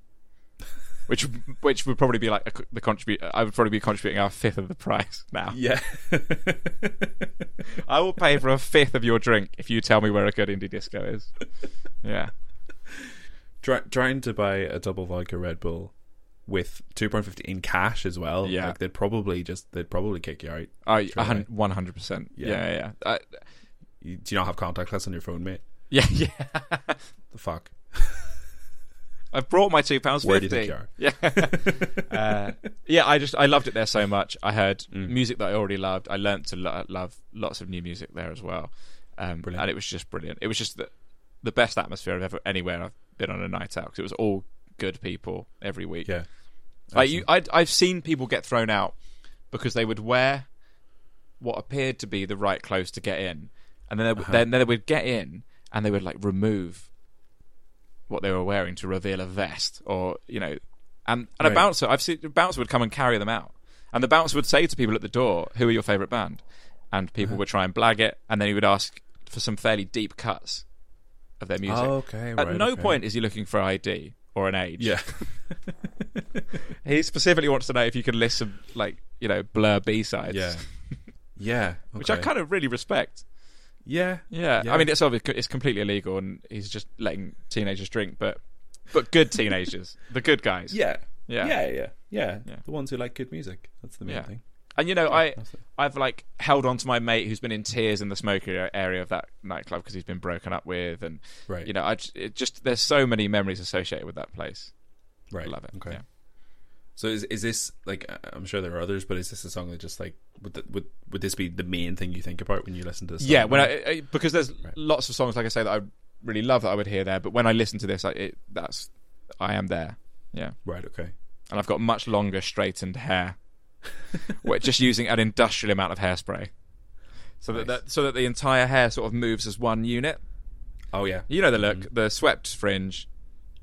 [laughs] Which, which would probably be like a, the contribute. I would probably be contributing our fifth of the price [laughs] now. Yeah. [laughs] I will pay for a fifth of your drink if you tell me where a good indie disco is. Yeah. Try, trying to buy a double vodka Red Bull with 2.50 in cash as well. Yeah. Like they'd probably just they'd probably kick you out. I Straight one hundred percent. Yeah. Yeah, yeah. I, You, do you not have contactless on your phone, mate? yeah, [laughs] yeah. The fuck. [laughs] I've brought my two pounds Where do you fifty. Yeah, [laughs] uh, yeah. I just I loved it there so much. I heard Mm. music that I already loved. I learnt to lo- love lots of new music there as well, um, Brilliant. and it was just brilliant. It was just the the best atmosphere I've ever anywhere I've been on a night out because it was all good people every week. Yeah. Like you, I'd, I've seen people get thrown out because they would wear what appeared to be the right clothes to get in, and then they, Uh-huh. then, then they would get in and they would like remove what they were wearing to reveal a vest, or you know, and and a bouncer. I've seen a bouncer would come and carry them out, and the bouncer would say to people at the door, "Who are your favourite band?" And people Uh-huh. would try and blag it, and then he would ask for some fairly deep cuts of their music. Oh, okay. At right, no okay. point is he looking for ID or an age. Yeah. [laughs] He specifically wants to know if you can list some like you know blur B sides. yeah. [laughs] Yeah. which I kind of really respect. Yeah. Yeah, Yeah. I mean it's obviously it's completely illegal and he's just letting teenagers drink, but but good teenagers, the good guys. Yeah. Yeah. Yeah. Yeah. Yeah. Yeah. The ones who like good music. That's the main Yeah. thing. And you know I That's it. I've like held on to my mate who's been in tears in the smoker area of that nightclub because he's been broken up with, and Right. you know I it just there's so many memories associated with that place. Right. I love it. Okay. Yeah. So is is this like I'm sure there are others, but is this a song that just like would th- would would this be the main thing you think about when you listen to this? Yeah, when I, I because there's Right. lots of songs like I say that I really love that I would hear there, but when I listen to this, I, it, that's I am there. Yeah, right, okay, and I've got much longer straightened hair. [laughs] We're just using an industrial amount of hairspray, so that, Nice. that so that the entire hair sort of moves as one unit. oh yeah, You know the look, Mhm. the swept fringe,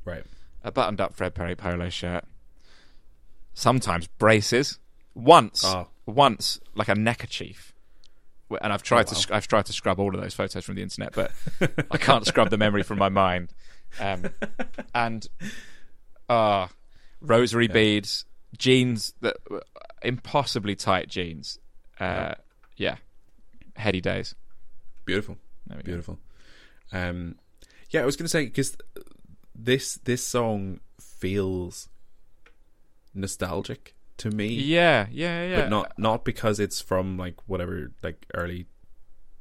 right, a buttoned up Fred Perry polo shirt, sometimes braces. Once, oh once like a neckerchief. And I've tried Oh, to wow. sc- I've tried to scrub all of those photos from the internet, but [laughs] I can't scrub the memory from my mind. Um, and uh rosary Yeah. beads, jeans that impossibly tight jeans. Uh, yeah, heady days. beautiful, There we go. beautiful. Um, yeah, I was gonna say because this this song feels nostalgic to me, Yeah, yeah, yeah. but not not because it's from like whatever like early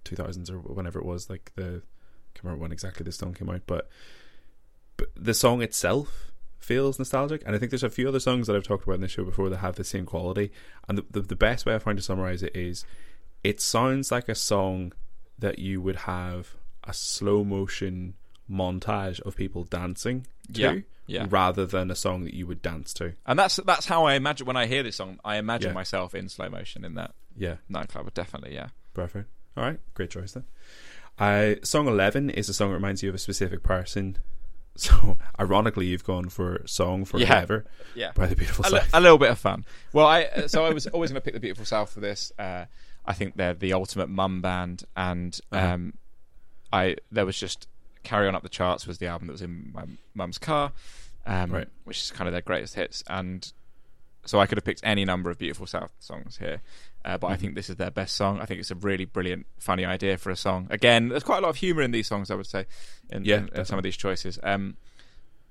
two thousands or whenever it was like the I can't remember when exactly this song came out, but but the song itself feels nostalgic, and I think there's a few other songs that I've talked about in the show before that have the same quality. And the, the, the best way I find to summarize it is, it sounds like a song that you would have a slow motion montage of people dancing to, Yeah, yeah. rather than a song that you would dance to. And that's that's how I imagine when I hear this song. I imagine Yeah. myself in slow motion in that Yeah, nightclub. Definitely, yeah. perfect. All right, great choice then. Uh, song eleven is a song that reminds you of a specific person. So, [laughs] ironically, you've gone for "Song for Whoever" Yeah. by the Beautiful a, li- South. a little bit of fun. Well, I uh, so I was always going to pick the Beautiful South for this. Uh, I think they're the ultimate mum band, and Uh-huh. um, I there was just "Carry On Up the Charts" was the album that was in my mum's car, um, Right. which is kind of their greatest hits, and so I could have picked any number of Beautiful South songs here. Uh, but I think this is their best song. I think it's a really brilliant, funny idea for a song. Again, there's quite a lot of humour in these songs, I would say, in, Yeah, in- in some of these choices. Um,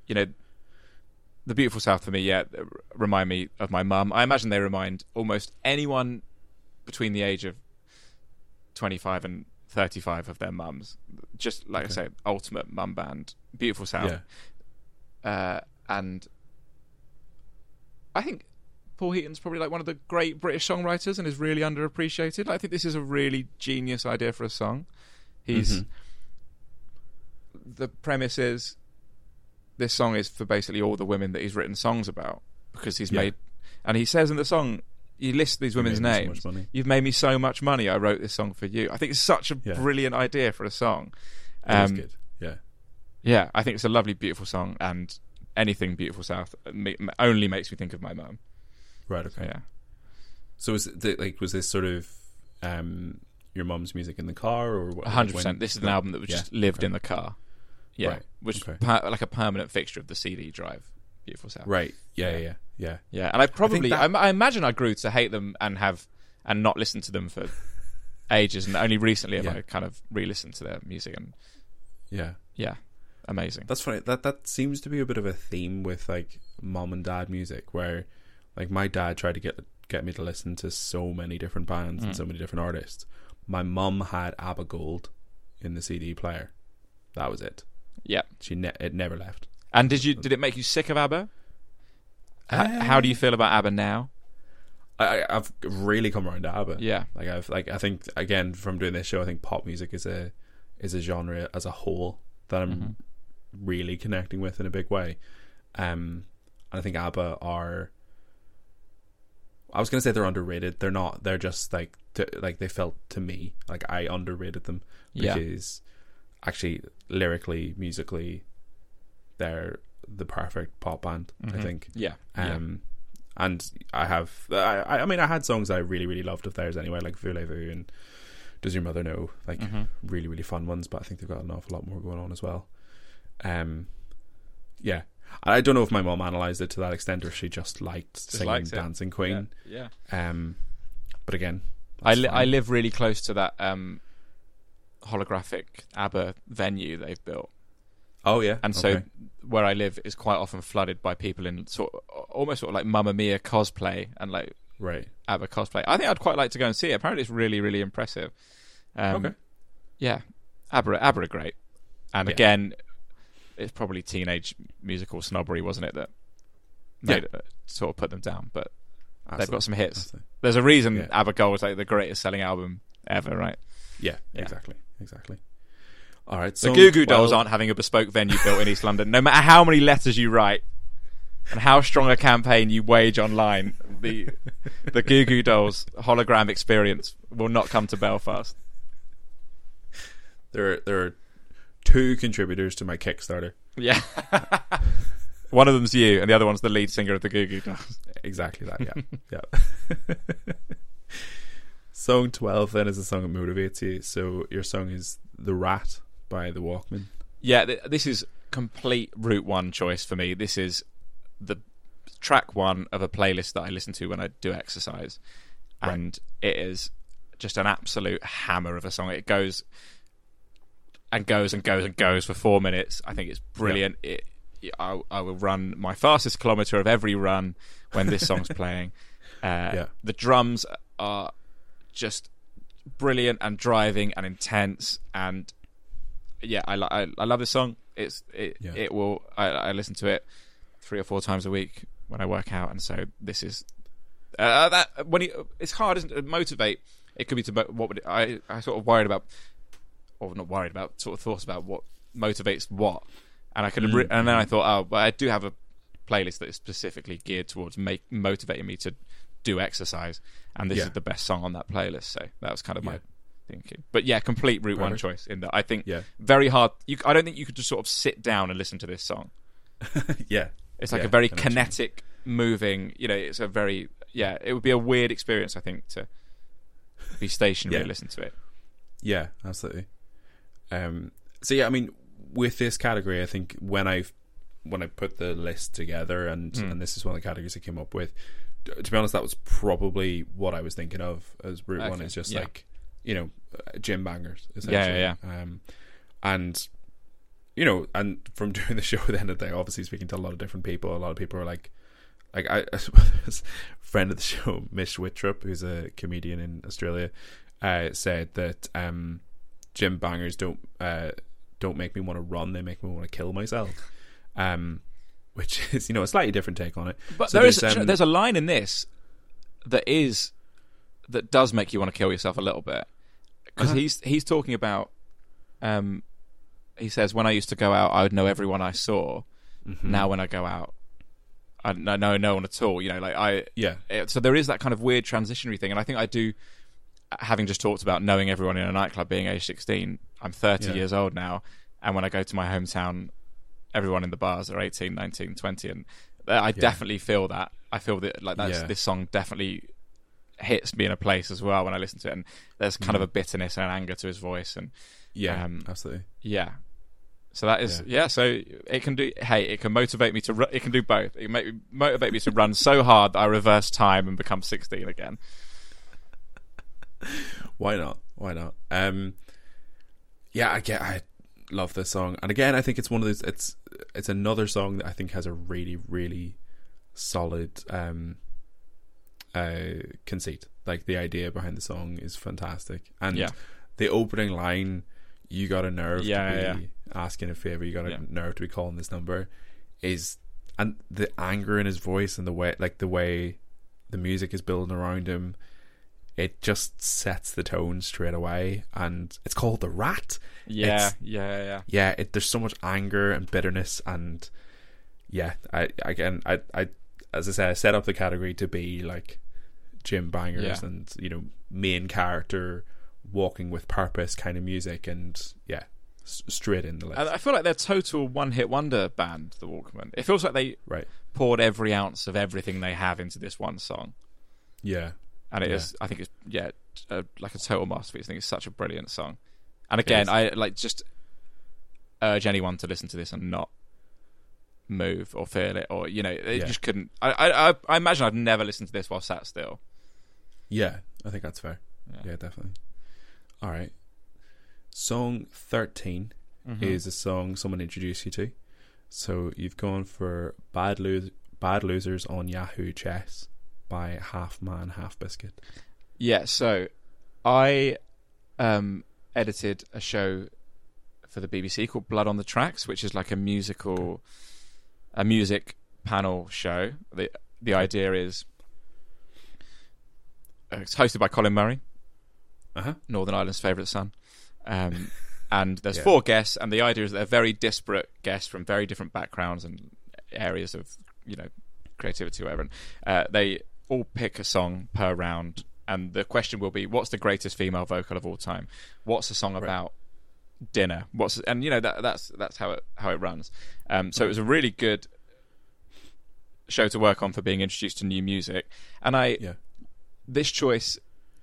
you know, the beautiful south for me yeah remind me of my mum i imagine they remind almost anyone between the age of 25 and 35 of their mums just like Okay. i say ultimate mum band beautiful south Yeah, uh, and i think paul heaton's probably like one of the great british songwriters and is really underappreciated i think this is a really genius idea for a song he's Mhm. the premise is this song is for basically all the women that he's written songs about because he's Yeah. made and he says in the song he lists these women's so names money. you've made me so much money i wrote this song for you i think it's such a Yeah. brilliant idea for a song Um, good. Yeah, yeah i think it's a lovely beautiful song and anything beautiful south only makes me think of my mum right. so Okay. yeah So was it, like was this sort of um, your mom's music in the car or what? hundred percent. This is an album that was Yeah, just lived okay. in the car. Yeah, Right, which okay. per, like a permanent fixture of the CD drive. Beautiful South. Right. Yeah. Yeah. Yeah. Yeah. yeah. And I probably, I, that- I imagine I grew to hate them and have and not listen to them for [laughs] ages, and only recently have Yeah. I kind of re-listened to their music, and Yeah. yeah, amazing. That's funny. That that seems to be a bit of a theme with like mom and dad music, where like my dad tried to get get me to listen to so many different bands Mm. and so many different artists. My mum had ABBA Gold in the CD player. That was it. Yeah, She ne- it never left. and did you did it make you sick of ABBA? H- Uh, how do you feel about ABBA now? I, I've really come around to ABBA. Yeah, Like I've like I think again from doing this show, I think pop music is a is a genre as a whole that I'm Mhm. really connecting with in a big way. Um, and I think ABBA are. I was gonna say they're underrated. They're not. They're just like to, like they felt to me like I underrated them yeah, because actually lyrically, musically, they're the perfect pop band. I Mhm. think. yeah, yeah. Um, and I have, I, I I mean, I had songs I really, really loved of theirs anyway, like Voulez-Vous and Does Your Mother Know, like Mhm. really, really fun ones. But I think they've got an awful lot more going on as well. Um, yeah, I don't know if my mom analysed it to that extent or if she just liked singing. Dancing Queen. yeah. Um, but again, I, li- I live really close to that um, holographic ABBA venue they've built, Oh yeah, and so okay. where I live is quite often flooded by people in sort of, almost sort of like Mamma Mia cosplay and like right, ABBA cosplay. I think I'd quite like to go and see it. Apparently, it's really really impressive. Um, Okay. Yeah, ABBA ABBA are great, and Yeah. again, it's probably teenage musical snobbery, wasn't it, that made it, uh, sort of put them down. But they've got some hits. Absolutely. There's a reason Yeah. ABBA Gold is like the greatest selling album ever, right? Yeah, Yeah. exactly, exactly. All right, so The Goo Goo Dolls aren't having a bespoke venue built in East London. No matter how many letters you write and how strong a campaign you wage online, the the Goo Goo Dolls hologram experience will not come to Belfast. There, there are two contributors to my Kickstarter. Yeah. [laughs] One of them's you, and the other one's the lead singer of the Goo Goo Dolls. Exactly that. Yeah, [laughs] yeah. [laughs] song twelve then is a song that motivates you. So your song is "The Rat" by the Walkmen. Yeah, th- this is complete Route One choice for me. This is the track one of a playlist that I listen to when I do exercise, Right. and it is just an absolute hammer of a song. It goes and goes and goes and goes for four minutes. I think it's brilliant. It, I, I will run my fastest kilometer of every run when this song's [laughs] playing. Uh, Yeah. The drums are just brilliant and driving and intense and yeah, I, I I love this song. It's it Yeah. it will I, I listen to it three or four times a week when I work out, and so this is uh, that when you, it's hard, isn't it? Motivate. It could be to what would it, I I sort of worried about, or not worried about, sort of thoughts about what motivates what, and I could have, mm. re- and then I thought, oh, but I do have a playlist that is specifically geared towards make motivating me to do exercise, and this Yeah. is the best song on that playlist. So that was kind of my thinking. But yeah, complete Route One choice in that I think Yeah. very hard. You, I don't think you could just sort of sit down and listen to this song. [laughs] yeah. It's like Yeah, a very I know what you mean. kinetic, moving. You know, it's a very yeah. It would be a weird experience, I think, to be stationary Yeah. and listen to it. Yeah, absolutely. Um, so yeah, I mean, with this category, I think when I when I put the list together, and Hmm. and this is one of the categories I came up with. To be honest, that was probably what I was thinking of as route one. Is just yeah. like you know, uh, gym bangers. Yeah, Essentially. yeah, Um, and you know, and from [laughs] doing the show at the end of the day, obviously speaking to a lot of different people, a lot of people are like, like I, [laughs] I suppose friend of the show, Mish Wittrup, who's a comedian in Australia, uh, said that um, gym bangers don't uh, don't make me want to run; they make me want to kill myself. Um, which [laughs] is you know a slightly different take on it. But So there is there's, um, there's a line in this that is that does make you want to kill yourself a little bit because Uh-huh. he's he's talking about um he says when I used to go out I would know everyone I saw Mm-hmm. now when I go out I know no one at all you know like I Yeah, it- so there is that kind of weird transitionary thing and I think I do having just talked about knowing everyone in a nightclub being age 16 I'm 30 Yeah. years old now and when I go to my hometown everyone in the bars are 18 19 20 and I definitely feel that I feel that like that's Yeah. this song definitely hits me in a place as well when I listen to it and there's kind of a bitterness and anger to his voice and yeah, Um, absolutely. yeah so that is yeah. so it can do hey it can motivate me to ru- it can do both it can make me, motivate me to run so hard that I reverse time and become 16 again [laughs] Why not? Why not? Um, yeah, I get. I love this song, and again, I think it's one of those. It's it's another song that I think has a really really solid um, uh, conceit. Like the idea behind the song is fantastic, and Yeah. the opening line, "You got a nerve Yeah, to be yeah, asking a favor. You got a nerve to be calling this number," is and the anger in his voice and the way like the way the music is building around him it just sets the tone straight away and it's called the rat. Yeah It's- yeah yeah yeah. It, there's so much anger and bitterness and yeah i again i i as i said i set up the category to be like gym bangers Yeah. and you know main character walking with purpose kind of music and yeah s- straight in the list. I feel like they're total one-hit wonder band, the Walkmen. It feels like they right. poured every ounce of everything they have into this one song, yeah and it Yeah. is. I think it's yeah, uh, like a total masterpiece. I think it's such a brilliant song. And again. I like just urge anyone to listen to this and not move or feel it, or you know, it Yeah. just couldn't. I, I I- imagine I've never listened to this while sat still. yeah i think that's fair Yeah. yeah definitely all right song 13 Mm-hmm. is a song someone introduced you to. So you've gone for Bad, Lo- Bad Losers on Yahoo Chess by Half Man, Half Biscuit. Yeah, so I um, edited a show for the BBC called Blood on the Tracks, which is like a musical, a music panel show. the The idea is uh, it's hosted by Colin Murray, Uh huh. Northern Ireland's favourite son. Um, [laughs] and there's Yeah. four guests, and the idea is they're very disparate guests from very different backgrounds and areas of you know creativity or whatever. And, uh, they all pick a song per round, and the question will be, "What's the greatest female vocal of all time? What's the song Right. about dinner? What's and you know that that's that's how it how it runs. Um, so it was a really good show to work on for being introduced to new music, and I Yeah. this choice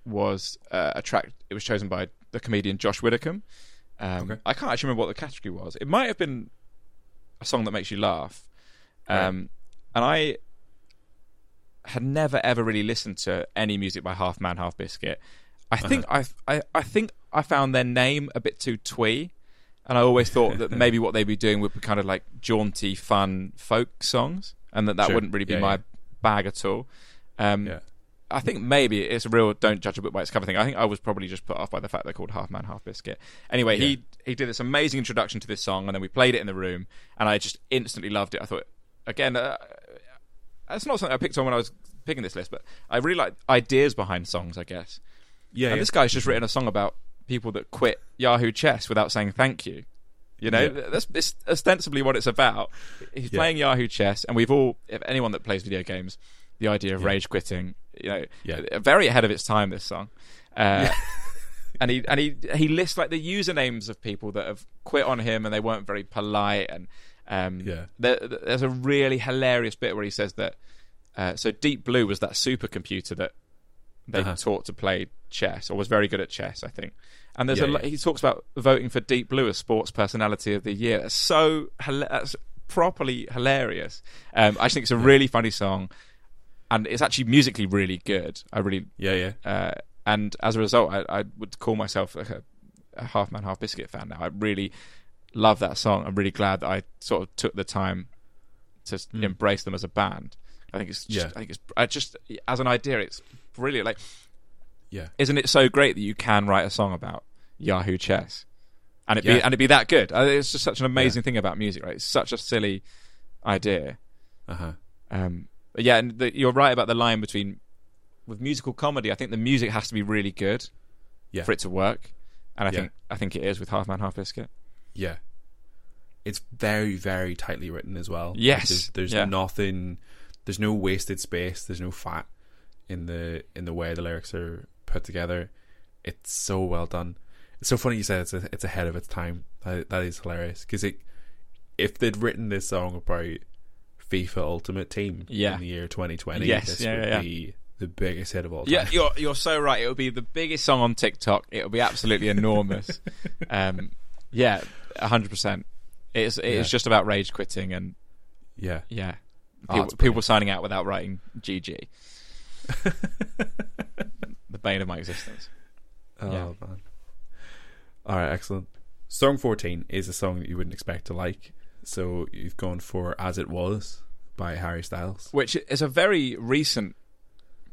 was uh, a track. It was chosen by the comedian Josh Widdicombe. Um, Okay. I can't actually remember what the category was. It might have been a song that makes you laugh. Um, And I had never ever really listened to any music by Half Man Half Biscuit. I think I, I I think I found their name a bit too twee, and I always thought that [laughs] maybe what they'd be doing would be kind of like jaunty, fun folk songs, and that that Sure. wouldn't really be Yeah, my yeah. bag at all. Um, Yeah. I think maybe it's a real don't judge a book by its cover thing. I think I was probably just put off by the fact they're called Half Man Half Biscuit. Anyway, he he did this amazing introduction to this song, and then we played it in the room, and I just instantly loved it. I thought again, uh, that's not something I picked on when I was picking this list, but I really like ideas behind songs. I guess. Yeah, and yeah. this guy's just written a song about people that quit Yahoo Chess without saying thank you. You know, Yeah. that's, that's ostensibly what it's about. He's Yeah. playing Yahoo Chess, and we've all, if anyone that plays video games, the idea of rage quitting, you know, Yeah. very ahead of its time. This song, uh, [laughs] [laughs] and he and he he lists like the usernames of people that have quit on him, and they weren't very polite. And um, Yeah. there, there's a really hilarious bit where he says that. Uh, so Deep Blue was that supercomputer that they Uh-huh. taught to play chess, or was very good at chess, I think. And there's Yeah, a yeah. he talks about voting for Deep Blue as Sports Personality of the Year. That's so that's properly hilarious. Um, I just think it's a really funny song, and it's actually musically really good. I really yeah, yeah. uh, and as a result, I, I would call myself like a, a half man, half biscuit fan now. I really love that song. I'm really glad that I sort of took the time to Mm. embrace them as a band. I think it's just, Yeah. I think it's I just as an idea, it's brilliant. Like, Yeah. isn't it so great that you can write a song about Yahoo Chess and it be and it be that good? It's just such an amazing thing about music, right? It's such a silly idea. Uh huh. Um, but yeah, and the, you're right about the line between with musical comedy. I think the music has to be really good Yeah. for it to work, and I Yeah. think I think it is with Half Man Half Biscuit. Yeah. It's very, very tightly written as well. Yes. There's, there's Yeah. nothing there's no wasted space, there's no fat in the in the way the lyrics are put together. It's so well done. It's so funny you said it's a, it's ahead of its time. That, that is hilarious because it if they'd written this song about FIFA Ultimate Team Yeah. in the year 2020, Yes, this yeah, would yeah, be the biggest hit of all time. Yeah, you're you're so right. It'll be the biggest song on TikTok. It'll be absolutely enormous. [laughs] um, yeah, hundred percent. It's it's Yeah. just about rage quitting and yeah. yeah, Oh, people, it's people signing out without writing GG. [laughs] the bane of my existence. Oh Yeah. man. All right, excellent. Song 14 is a song that you wouldn't expect to like. So you've gone for As It Was by Harry Styles. which is a very recent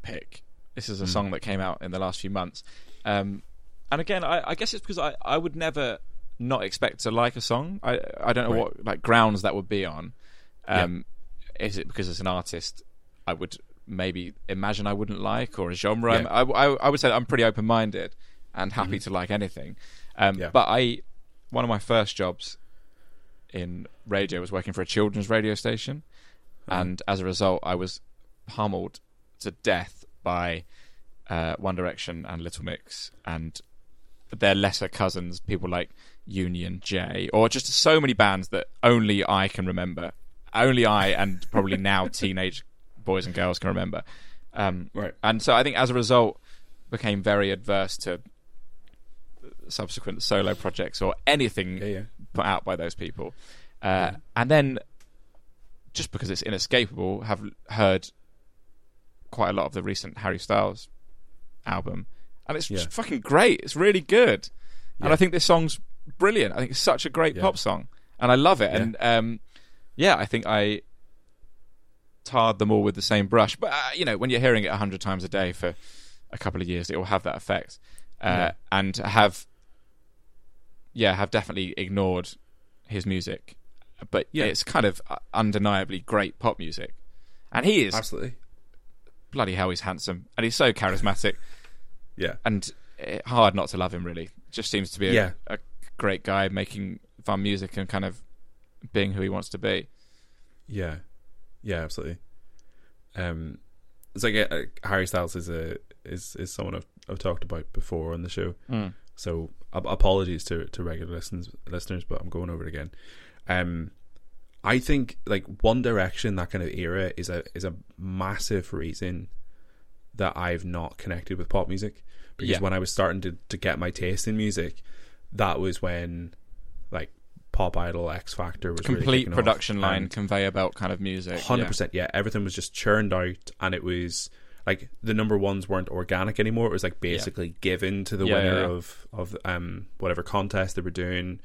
pick. This is a Mm. song that came out in the last few months, um, and again, I, I guess it's because I, I would never not expect to like a song. I I don't know Right. what like grounds that would be on. Um, Is it because it's an artist I would maybe imagine I wouldn't like, or a genre? Yeah. Mm-hmm. I, I, I would say I'm pretty open minded and happy to like anything. Um, Yeah. But I one of my first jobs in radio was working for a children's radio station, Uh-huh. and as a result, I was pummeled to death by uh, One Direction and Little Mix and their lesser cousins, people like Union J, or just so many bands that only I can remember. Only I and probably [laughs] now teenage boys and girls can remember. Um, Right. and so I think as a result, became very adverse to subsequent solo projects or anything Yeah, yeah. put out by those people. Uh, And then, just because it's inescapable, have heard quite a lot of the recent Harry Styles album, and it's just fucking great. It's really good, and I think this song's brilliant. I think it's such a great Yeah. pop song, and I love it. Yeah. And um, yeah, I think I tarred them all with the same brush. But uh, you know, when you're hearing it a hundred times a day for a couple of years, it will have that effect, uh, Yeah. and have yeah, have definitely ignored his music, but Yeah. it's kind of uh, undeniably great pop music, and he is Absolutely. bloody hell, he's handsome and he's so charismatic, [laughs] Yeah. and uh, hard not to love him. Really, just seems to be a, Yeah. a great guy making fun music and kind of being who he wants to be. Yeah. Yeah, absolutely. Um, it's like uh, Harry Styles is a is is someone I've I've talked about before on the show. So ap- apologies to to regular listeners listeners, but I'm going over it again. Um, I think like One Direction, that kind of era, is a is a massive reason that I've not connected with pop music because Yeah. when I was starting to to get my taste in music, that was when like Pop Idol, X Factor was really Complete off, production line, and- conveyor belt kind of music. Hundred yeah. percent, yeah. Everything was just churned out, and it was like the number ones weren't organic anymore. It was like basically given to the Yeah, winner yeah, yeah. of of um whatever contest they were doing.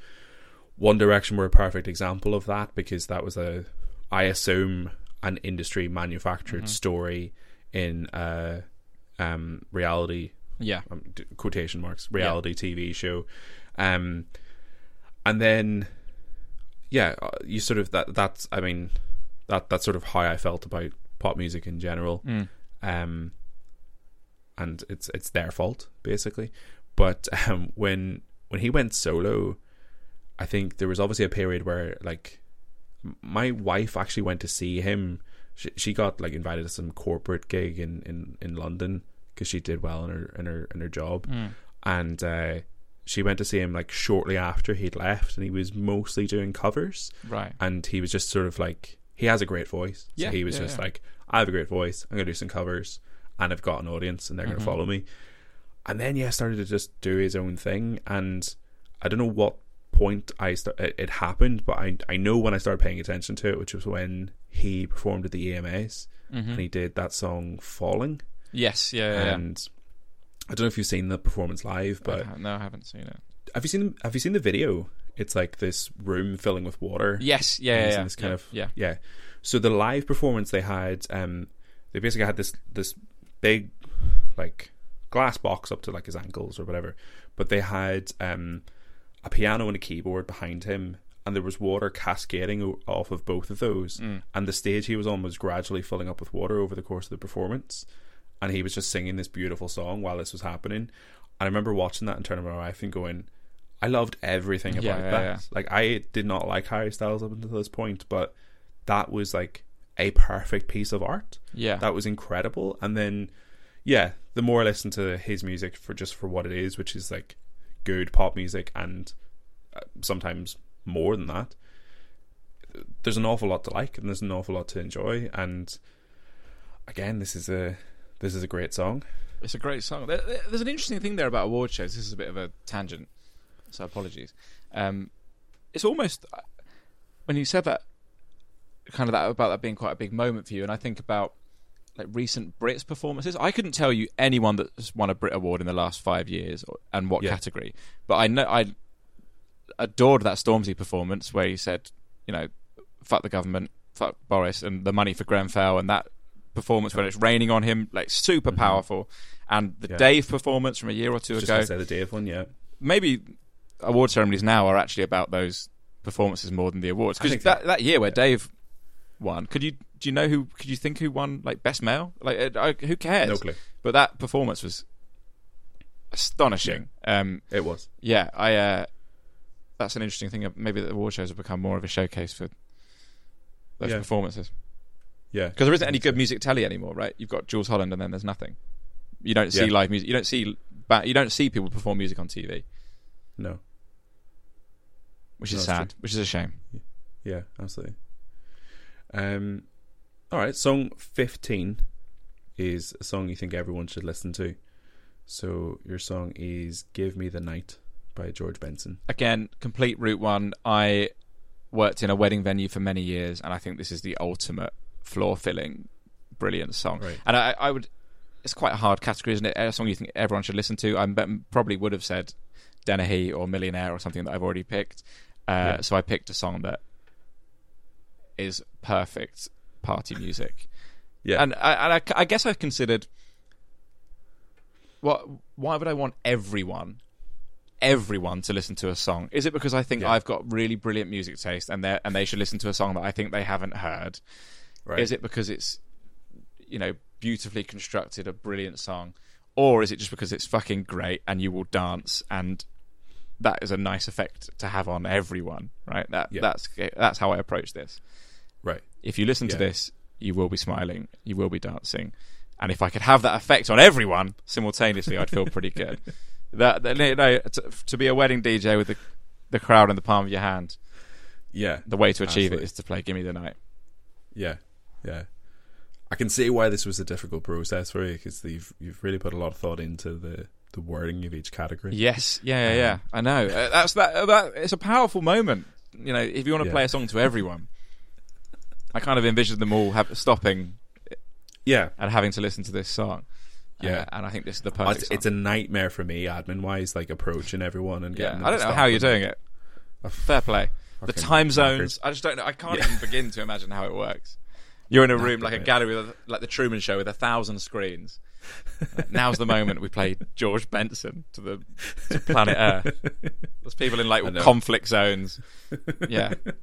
One Direction were a perfect example of that because that was a, I assume, an industry manufactured Mm-hmm. story in a um reality Yeah, um, quotation marks reality TV show, um, and then yeah, uh, you sort of that that's I mean that that's sort of how I felt about pop music in general. Mm. Um, and it's it's their fault basically. But [laughs] um, when when he went solo, I think there was obviously a period where like my wife actually went to see him. She, she got like invited to some corporate gig in in in London because she did well in her in her in her job, Mm. and uh, she went to see him like shortly after he'd left, and he was mostly doing covers, Right. and he was just sort of like he has a great voice, so Yeah, he was yeah, just yeah. like I have a great voice, I'm gonna do some covers, and I've got an audience, and they're Mhm. gonna follow me, and then yeah, started to just do his own thing, and I don't know what point I st- it, it happened, but I I know when I started paying attention to it, which was when he performed at the EMAs Mhm. and he did that song "Falling," Yes. Yeah. and I don't know if you've seen the performance live, but I no, I haven't seen it. have you seen have you seen the video? It's like this room filling with water. Yes. Yeah. Yeah. this kind yeah, of- yeah. Yeah. So the live performance they had, um, they basically had this this big like glass box up to like his ankles or whatever, but they had um a piano and a keyboard behind him, and there was water cascading off of both of those, Mm. and the stage he was on was gradually filling up with water over the course of the performance, and he was just singing this beautiful song while this was happening. And I remember watching that and turning my wife and going, I loved everything about Yeah, yeah, that. yeah. Like I did not like Harry Styles up until this point, but that was like a perfect piece of art. Yeah. That was incredible. And then, yeah, the more I listen to his music for just for what it is, which is like good pop music and uh, sometimes more than that, there's an awful lot to like and there's an awful lot to enjoy. And again, this is a this is a great song. It's a great song. There- there- There's an interesting thing there about award shows. This is a bit of a tangent, so apologies. Um, it's almost when you said that, kind of that about that being quite a big moment for you, and I think about like recent Brits performances. I couldn't tell you anyone that's won a Brit Award in the last five years or, and what Yeah. category, but I know I adored that Stormzy performance where he said, you know, fuck the government, fuck Boris, and the money for Grenfell, and that performance when it's raining on him, like super Mhm. powerful. And the Yeah. Dave performance from a year or two Just ago, gonna say the Dave one, yeah. maybe award ceremonies now are actually about those performances more than the awards. Because that, so. that year where Yeah. Dave won, could you do you know who? Could you think who won like best male? Like uh, who cares? No clue. But that performance was astonishing. Um, It was. yeah, I. Uh, that's an interesting thing. Maybe the award shows have become more of a showcase for those Yeah. performances Yeah. because there isn't any good music telly anymore, right? You've got Jools Holland, and then there's nothing. You don't see Yeah. live music. You don't see. ba- You don't see people perform music on TV, No. which No, is sad. Which is a shame. Yeah, absolutely. Um, all right, song fifteen is a song you think everyone should listen to. So your song is "Give Me the Night" by George Benson. again, complete route one. I worked in a wedding venue for many years, and I think this is the ultimate floor filling, brilliant song. Right. And I, I would, it's quite a hard category, isn't it? A song you think everyone should listen to. I probably would have said Dennehy or Millionaire or something that I've already picked. Uh, Yeah. So I picked a song that is perfect party music. Yeah, And I, and I, I guess I considered, what? Why would I want everyone, everyone to listen to a song? Is it because I think Yeah. I've got really brilliant music taste and they and they should listen to a song that I think they haven't heard? Right. Is it because it's, you know, beautifully constructed, a brilliant song, or is it just because it's fucking great and you will dance and that is a nice effect to have on everyone, right? That Yeah. that's that's how I approach this right? if you listen to this, you will be smiling, you will be dancing, and if I could have that effect on everyone simultaneously, I'd feel pretty good. [laughs] That, that you know, to, to be a wedding DJ with the the crowd in the palm of your hand, Yeah, the way to achieve Absolutely. it is to play "Give Me the Night." yeah, yeah. I can see why this was a difficult process for you because you've you've really put a lot of thought into the the wording of each category. Yes, yeah, yeah, Um, yeah. I know. Uh, that's that. That it's a powerful moment. You know, if you want to Yeah. play a song to everyone, I kind of envisioned them all have, stopping yeah. and having to listen to this song. Yeah. Uh, and I think this is the perfect. It's, it's a nightmare for me, admin wise, like approaching everyone and yeah. getting. them I don't know how you're doing it. Fair play. The time zones. I just don't know. I can't Yeah. even begin to imagine how it works. You're in a room like a gallery, with, like the Truman Show, with a thousand screens, Now's the moment we play George Benson to the to planet Earth. There's people in like conflict zones. Yeah, [laughs] People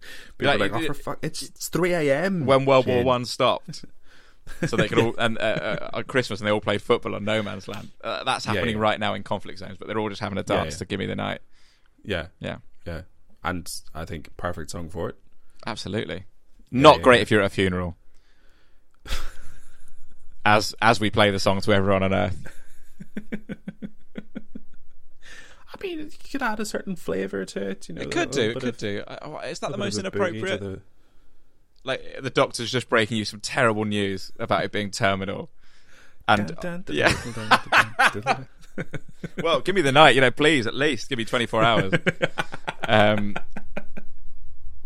Yeah, are like, oh, for fuck, it's, it's 3 a.m. when World War. One stopped, so they could all [laughs] and uh, uh, on Christmas and they all played football on No Man's Land. Uh, that's happening yeah. right now in conflict zones, but they're all just having a dance yeah. to "Give Me the Night." Yeah, Yeah, yeah. And I think perfect song for it. absolutely. Not yeah, great yeah. if you're at a funeral. [laughs] As as we play the song to everyone on Earth. [laughs] I mean, you could add a certain flavour to it. You know, It could do. It could of- do. Is that the most of a boogie to inappropriate? the- Like the doctor's just breaking you some terrible news about it being terminal, and Dun, dun, dun, yeah. [laughs] well, give me the night, you know, please, at least give me 24 hours. um,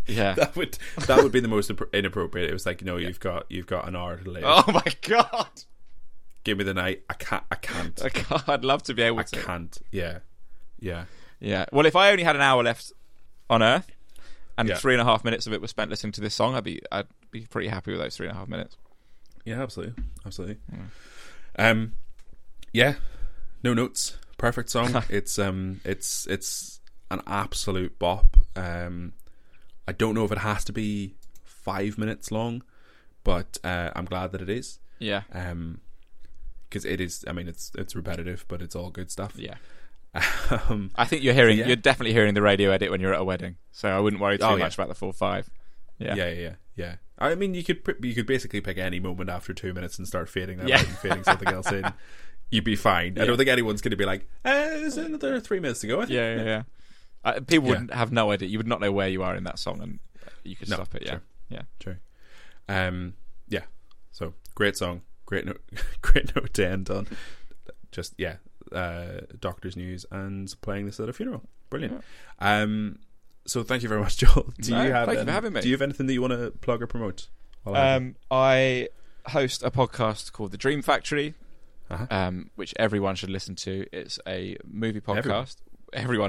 yeah. [laughs] that would that would be the most inappropriate. It was like, you know, you've got you've got an hour to live. Oh my god! Give me the night. I can't. I can't. [laughs] I can't- I'd love to be able I to. can't. Yeah, yeah. Yeah. Well, if I only had an hour left on Earth, and Yeah. three and a half minutes of it was spent listening to this song, I'd be I'd be pretty happy with those three and a half minutes. Yeah, absolutely, absolutely. Um, yeah, no notes, perfect song. [laughs] it's um, it's it's an absolute bop. Um, I don't know if it has to be five minutes long, but uh, I'm glad that it is. Yeah. Um, because it is. I mean, it's it's repetitive, but it's all good stuff. Yeah. [laughs] um, I think you're hearing yeah. you're definitely hearing the radio edit when you're at a wedding, so I wouldn't worry too Oh, yeah. much about the full five. Yeah. yeah, yeah, yeah, yeah. I mean, you could you could basically pick any moment after two minutes and start fading that Yeah. out and fading something else in. [laughs] You'd be fine. I don't think anyone's going to be like, eh, "There's another three minutes to go." I think. Yeah, yeah, yeah. Uh, people Yeah. wouldn't have no idea. You would not know where you are in that song, and you could No, stop it. Yeah, sure. yeah. True. Um, yeah. So great song, great note, [laughs] great note to end on. Just yeah, uh, doctor's news and playing this at a funeral. Brilliant. Um, so thank you very much, [laughs] Joel. Do No, you have thank you for having me. Do you have anything that you want to plug or promote? Um, I host a podcast called The Dream Factory, Uh-huh. um, which everyone should listen to. It's a movie podcast. Everyone,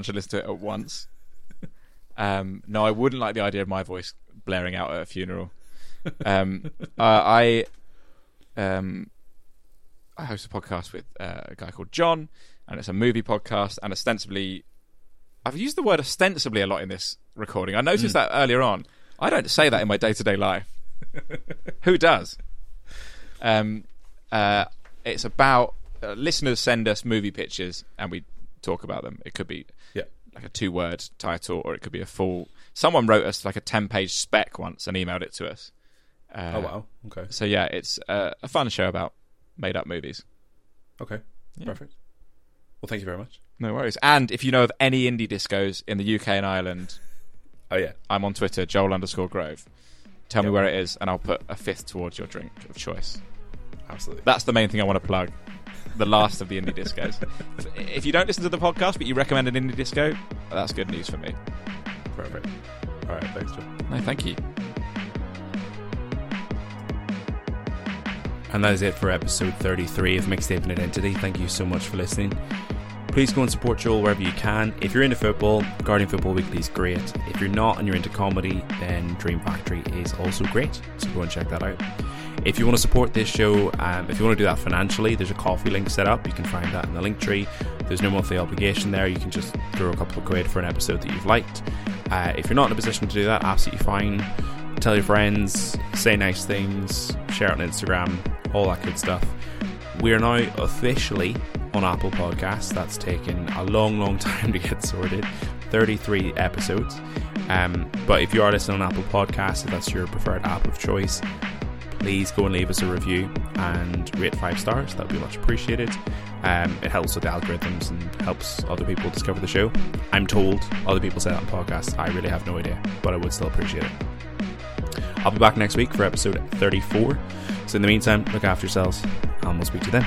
should listen to it at once. um, no, I wouldn't like the idea of my voice blaring out at a funeral. Um, [laughs] uh, I um, I host a podcast with uh, a guy called John, and it's a movie podcast. And ostensibly, I've used the word ostensibly a lot in this recording. I noticed that earlier on. I don't say that in my day to day life. [laughs] Who does? Um, uh, it's about uh, listeners send us movie pictures and we talk about them. It could be Yeah. like a two word title or it could be a full. Someone wrote us like a 10 page spec once and emailed it to us. Uh, oh wow. Okay. So yeah, it's uh, a fun show about made up movies. Okay. Yeah. Perfect. Well, thank you very much. No worries. And if you know of any indie discos in the UK and Ireland, Oh yeah. I'm on Twitter, Joel underscore Grove. Tell me where it is, and I'll put a fifth towards your drink of choice. Absolutely. That's the main thing I want to plug. The last of the indie discos. if you don't listen to the podcast, but you recommend an indie disco, that's good news for me. Perfect. All right. Thanks, Joel. No, thank you. And that is it for episode 33 of Mixtaping Identity. Thank you so much for listening. Please go and support Joel wherever you can. If you're into football, Guardian Football Weekly is great. If you're not and you're into comedy, then Dream Factory is also great. So go and check that out. If you want to support this show, um, if you want to do that financially, there's a coffee link set up. You can find that in the link tree. There's no monthly obligation there. You can just throw a couple of quid for an episode that you've liked. Uh, if you're not in a position to do that, absolutely fine. Tell your friends, say nice things, share it on Instagram, all that good stuff. We are now officially on Apple Podcasts. That's taken a long, long [laughs] time to get sorted. 33 episodes. Um, but if you are listening on Apple Podcasts, if that's your preferred app of choice, please go and leave us a review and rate five stars. That would be much appreciated. Um, it helps with the algorithms and helps other people discover the show. I'm told other people say that on podcasts. I really have no idea, but I would still appreciate it. I'll be back next week for episode 34. So in the meantime, look after yourselves, and we'll speak to you then.